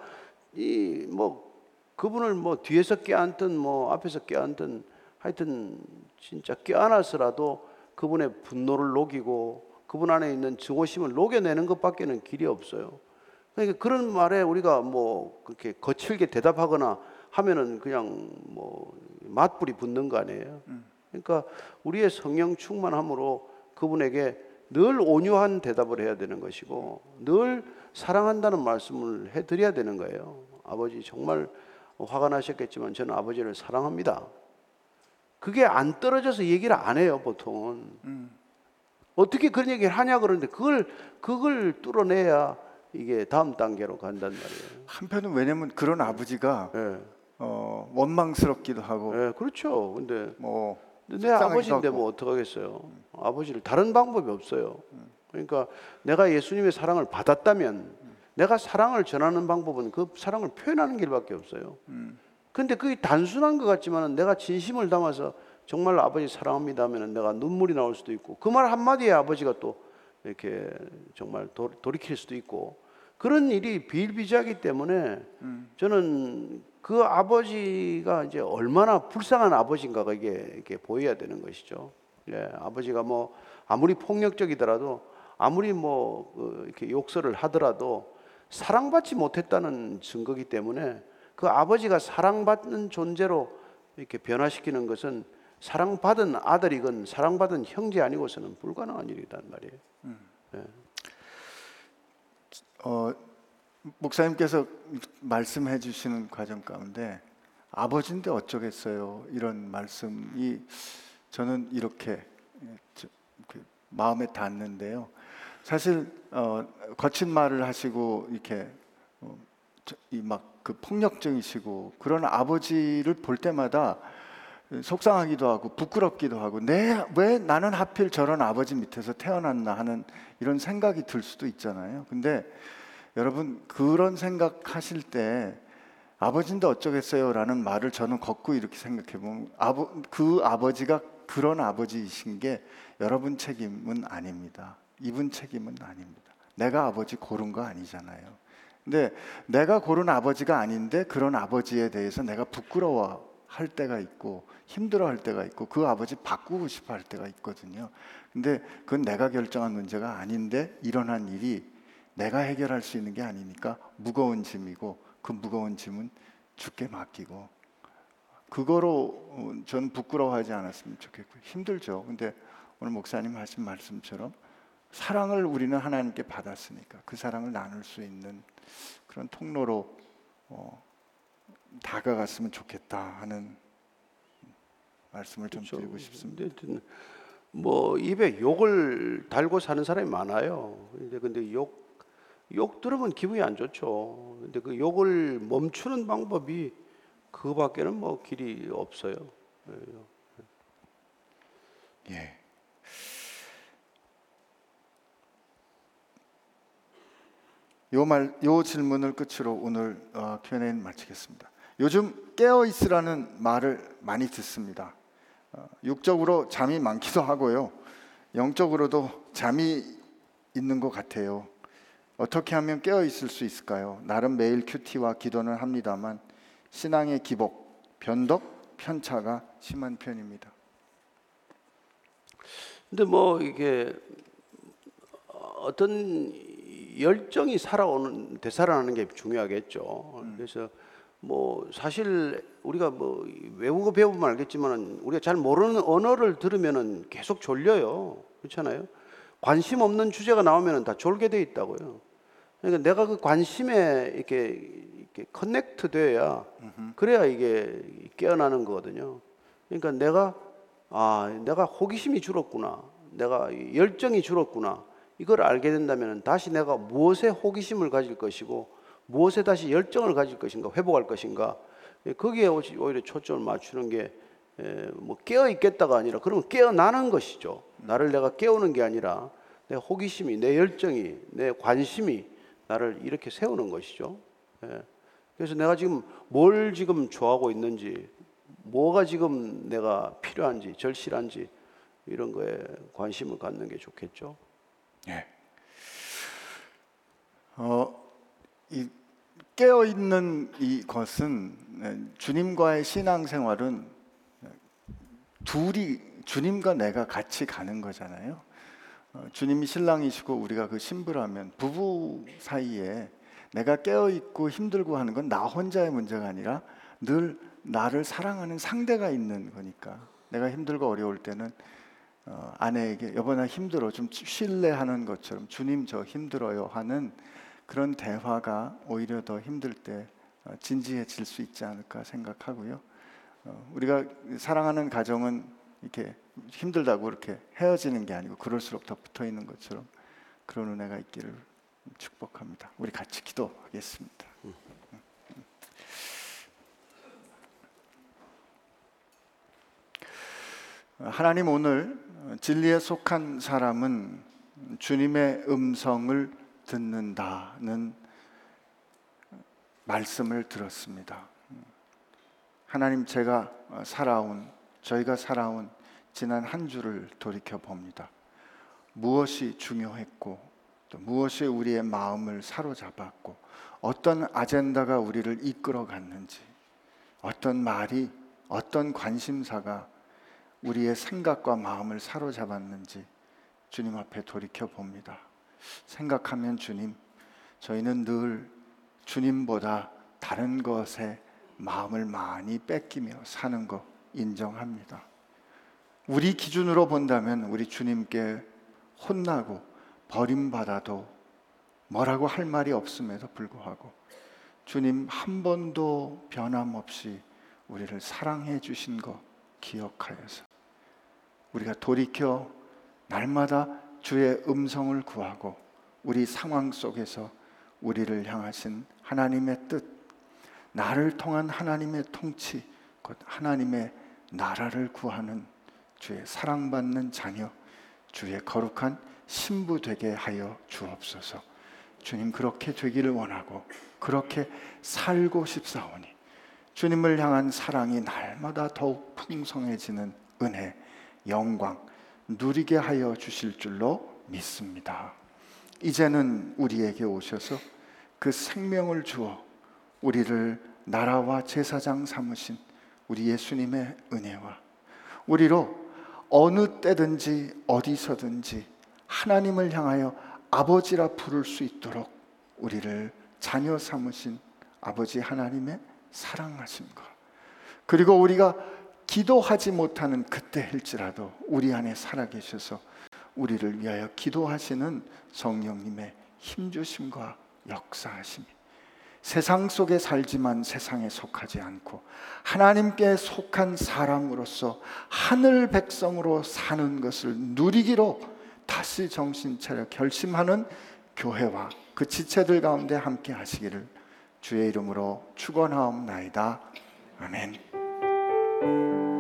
[SPEAKER 1] 이 뭐 그분을 뭐 뒤에서 껴안든 뭐 앞에서 껴안든 하여튼 진짜 껴안아서라도 그분의 분노를 녹이고 그분 안에 있는 증오심을 녹여내는 것밖에는 길이 없어요. 그러니까 그런 말에 우리가 뭐 그렇게 거칠게 대답하거나 하면은 그냥 뭐 맞불이 붙는 거 아니에요. 그러니까 우리의 성령 충만함으로 그분에게 늘 온유한 대답을 해야 되는 것이고 늘 사랑한다는 말씀을 해드려야 되는 거예요. 아버지 정말 화가 나셨겠지만 저는 아버지를 사랑합니다. 그게 안 떨어져서 얘기를 안 해요 보통은. 어떻게 그런 얘기를 하냐 그러는데 그걸 그걸 뚫어내야 이게 다음 단계로 간단 말이에요.
[SPEAKER 2] 한편은 왜냐면 그런 아버지가
[SPEAKER 1] 예,
[SPEAKER 2] 어, 원망스럽기도 하고
[SPEAKER 1] 예, 그렇죠. 근데
[SPEAKER 2] 뭐
[SPEAKER 1] 내 아버지인데. 뭐 어떡하겠어요. 아버지를 다른 방법이 없어요. 그러니까 내가 예수님의 사랑을 받았다면 내가 사랑을 전하는 방법은 그 사랑을 표현하는 길밖에 없어요. 근데 그게 단순한 것 같지만 내가 진심을 담아서 정말 아버지 사랑합니다 하면 내가 눈물이 나올 수도 있고 그 말 한마디에 아버지가 또 이렇게 정말 도, 돌이킬 수도 있고 그런 일이 비일비재하기 때문에 저는 그 아버지가 이제 얼마나 불쌍한 아버지인가가 이게 이렇게 보여야 되는 것이죠. 예, 아버지가 뭐 아무리 폭력적이더라도 아무리 뭐 어, 이렇게 욕설을 하더라도 사랑받지 못했다는 증거기 때문에 그 아버지가 사랑받는 존재로 이렇게 변화시키는 것은 사랑받은 아들이건 사랑받은 형제 아니고서는 불가능한 일이란 말이에요.
[SPEAKER 2] 어, 목사님께서 말씀해 주시는 과정 가운데 아버지인데 어쩌겠어요 이런 말씀이 저는 이렇게 그 마음에 닿는데요. 사실 어, 거친 말을 하시고 이렇게 어, 이막 그 폭력적이시고 그런 아버지를 볼 때마다 속상하기도 하고 부끄럽기도 하고 내 왜 나는 하필 저런 아버지 밑에서 태어났나 하는 이런 생각이 들 수도 있잖아요. 근데 여러분 그런 생각하실 때 아버지인데 어쩌겠어요라는 말을 저는 걷고 이렇게 생각해 보면 아버 그 아버지가 그런 아버지이신 게 여러분 책임은 아닙니다. 이분 책임은 아닙니다. 내가 아버지 고른 거 아니잖아요. 근데 내가 고른 아버지가 아닌데 그런 아버지에 대해서 내가 부끄러워 할 때가 있고 힘들어 할 때가 있고 그 아버지 바꾸고 싶어 할 때가 있거든요. 근데 그건 내가 결정한 문제가 아닌데 일어난 일이 내가 해결할 수 있는 게 아니니까 무거운 짐이고 그 무거운 짐은 죽게 맡기고 그거로 어, 전 부끄러워하지 않았으면 좋겠고 힘들죠. 근데 오늘 목사님 하신 말씀처럼 사랑을 우리는 하나님께 받았으니까 그 사랑을 나눌 수 있는 그런 통로로 어, 다가갔으면 좋겠다 하는 말씀을 좀
[SPEAKER 1] 그렇죠.
[SPEAKER 2] 드리고 싶습니다.
[SPEAKER 1] 뭐 입에 욕을 달고 사는 사람이 많아요. 근데 근데 욕, 욕 들으면 기분이 안 좋죠. 근데 그 욕을 멈추는 방법이 그밖에는 뭐 길이 없어요.
[SPEAKER 2] 예. 요 말, 요 질문을 끝으로 오늘 어, Q&A 마치겠습니다. 요즘 깨어 있으라는 말을 많이 듣습니다. 어, 육적으로 잠이 많기도 하고요, 영적으로도 잠이 있는 것 같아요. 어떻게 하면 깨어 있을 수 있을까요? 나름 매일 큐티와 기도는 합니다만 신앙의 기복, 변덕, 편차가 심한 편입니다.
[SPEAKER 1] 근데 뭐 이게 어떤 열정이 살아오는 되살아나는 게 중요하겠죠. 그래서 뭐 사실 우리가 뭐 외국어 배우면 알겠지만 우리가 잘 모르는 언어를 들으면은 계속 졸려요. 그렇잖아요. 관심 없는 주제가 나오면은 다 졸게 돼 있다고요. 그러니까 내가 그 관심에 이렇게 이렇게 커넥트 돼야 그래야 이게 깨어나는 거거든요. 그러니까 내가 아, 내가 호기심이 줄었구나. 내가 열정이 줄었구나. 이걸 알게 된다면 다시 내가 무엇에 호기심을 가질 것이고 무엇에 다시 열정을 가질 것인가 회복할 것인가 예, 거기에 오히려 초점을 맞추는 게 뭐 깨어 있겠다가 아니라 그러면 깨어나는 것이죠. 나를 내가 깨우는 게 아니라 내 호기심이 내 열정이 내 관심이 나를 이렇게 세우는 것이죠. 예. 그래서 내가 지금 뭘 지금 좋아하고 있는지 뭐가 지금 내가 필요한지 절실한지 이런 거에 관심을 갖는 게 좋겠죠.
[SPEAKER 2] 예. 어, 이 깨어 있는 이것은 네, 주님과의 신앙생활은 둘이 주님과 내가 같이 가는 거잖아요. 어, 주님이 신랑이시고 우리가 그 신부라면 부부 사이에 내가 깨어 있고 힘들고 하는 건 나 혼자의 문제가 아니라 늘 나를 사랑하는 상대가 있는 거니까 내가 힘들고 어려울 때는 어, 아내에게 여보 나 힘들어 좀 신뢰하는 것처럼 주님 저 힘들어요 하는 그런 대화가 오히려 더 힘들 때 어, 진지해질 수 있지 않을까 생각하고요. 어, 우리가 사랑하는 가정은 이렇게 힘들다고 이렇게 헤어지는 게 아니고 그럴수록 더 붙어 있는 것처럼 그런 은혜가 있기를 축복합니다. 우리 같이 기도하겠습니다. 하나님 오늘 진리에 속한 사람은 주님의 음성을 듣는다는 말씀을 들었습니다. 하나님 제가 살아온 저희가 살아온 지난 한 주를 돌이켜 봅니다. 무엇이 중요했고 또 무엇이 우리의 마음을 사로잡았고 어떤 아젠다가 우리를 이끌어 갔는지 어떤 말이 어떤 관심사가 우리의 생각과 마음을 사로잡았는지 주님 앞에 돌이켜 봅니다. 생각하면 주님, 저희는 늘 주님보다 다른 것에 마음을 많이 뺏기며 사는 거 인정합니다. 우리 기준으로 본다면 우리 주님께 혼나고 버림받아도 뭐라고 할 말이 없음에도 불구하고 주님 한 번도 변함없이 우리를 사랑해 주신 거 기억하여서 우리가 돌이켜 날마다 주의 음성을 구하고 우리 상황 속에서 우리를 향하신 하나님의 뜻, 나를 통한 하나님의 통치, 곧 하나님의 나라를 구하는 주의 사랑받는 자녀, 주의 거룩한 신부 되게 하여 주옵소서. 주님 그렇게 되기를 원하고 그렇게 살고 싶사오니 주님을 향한 사랑이 날마다 더욱 풍성해지는 은혜, 영광 누리게 하여 주실 줄로 믿습니다. 이제는 우리에게 오셔서 그 생명을 주어 우리를 나라와 제사장 삼으신 우리 예수님의 은혜와 우리로 어느 때든지 어디서든지 하나님을 향하여 아버지라 부를 수 있도록 우리를 자녀 삼으신 아버지 하나님의 사랑하심과 그리고 우리가 기도하지 못하는 그때일지라도 우리 안에 살아계셔서 우리를 위하여 기도하시는 성령님의 힘주심과 역사하심이 세상 속에 살지만 세상에 속하지 않고 하나님께 속한 사람으로서 하늘 백성으로 사는 것을 누리기로 다시 정신 차려 결심하는 교회와 그 지체들 가운데 함께 하시기를 주의 이름으로 축원하옵나이다. 아멘. Thank you.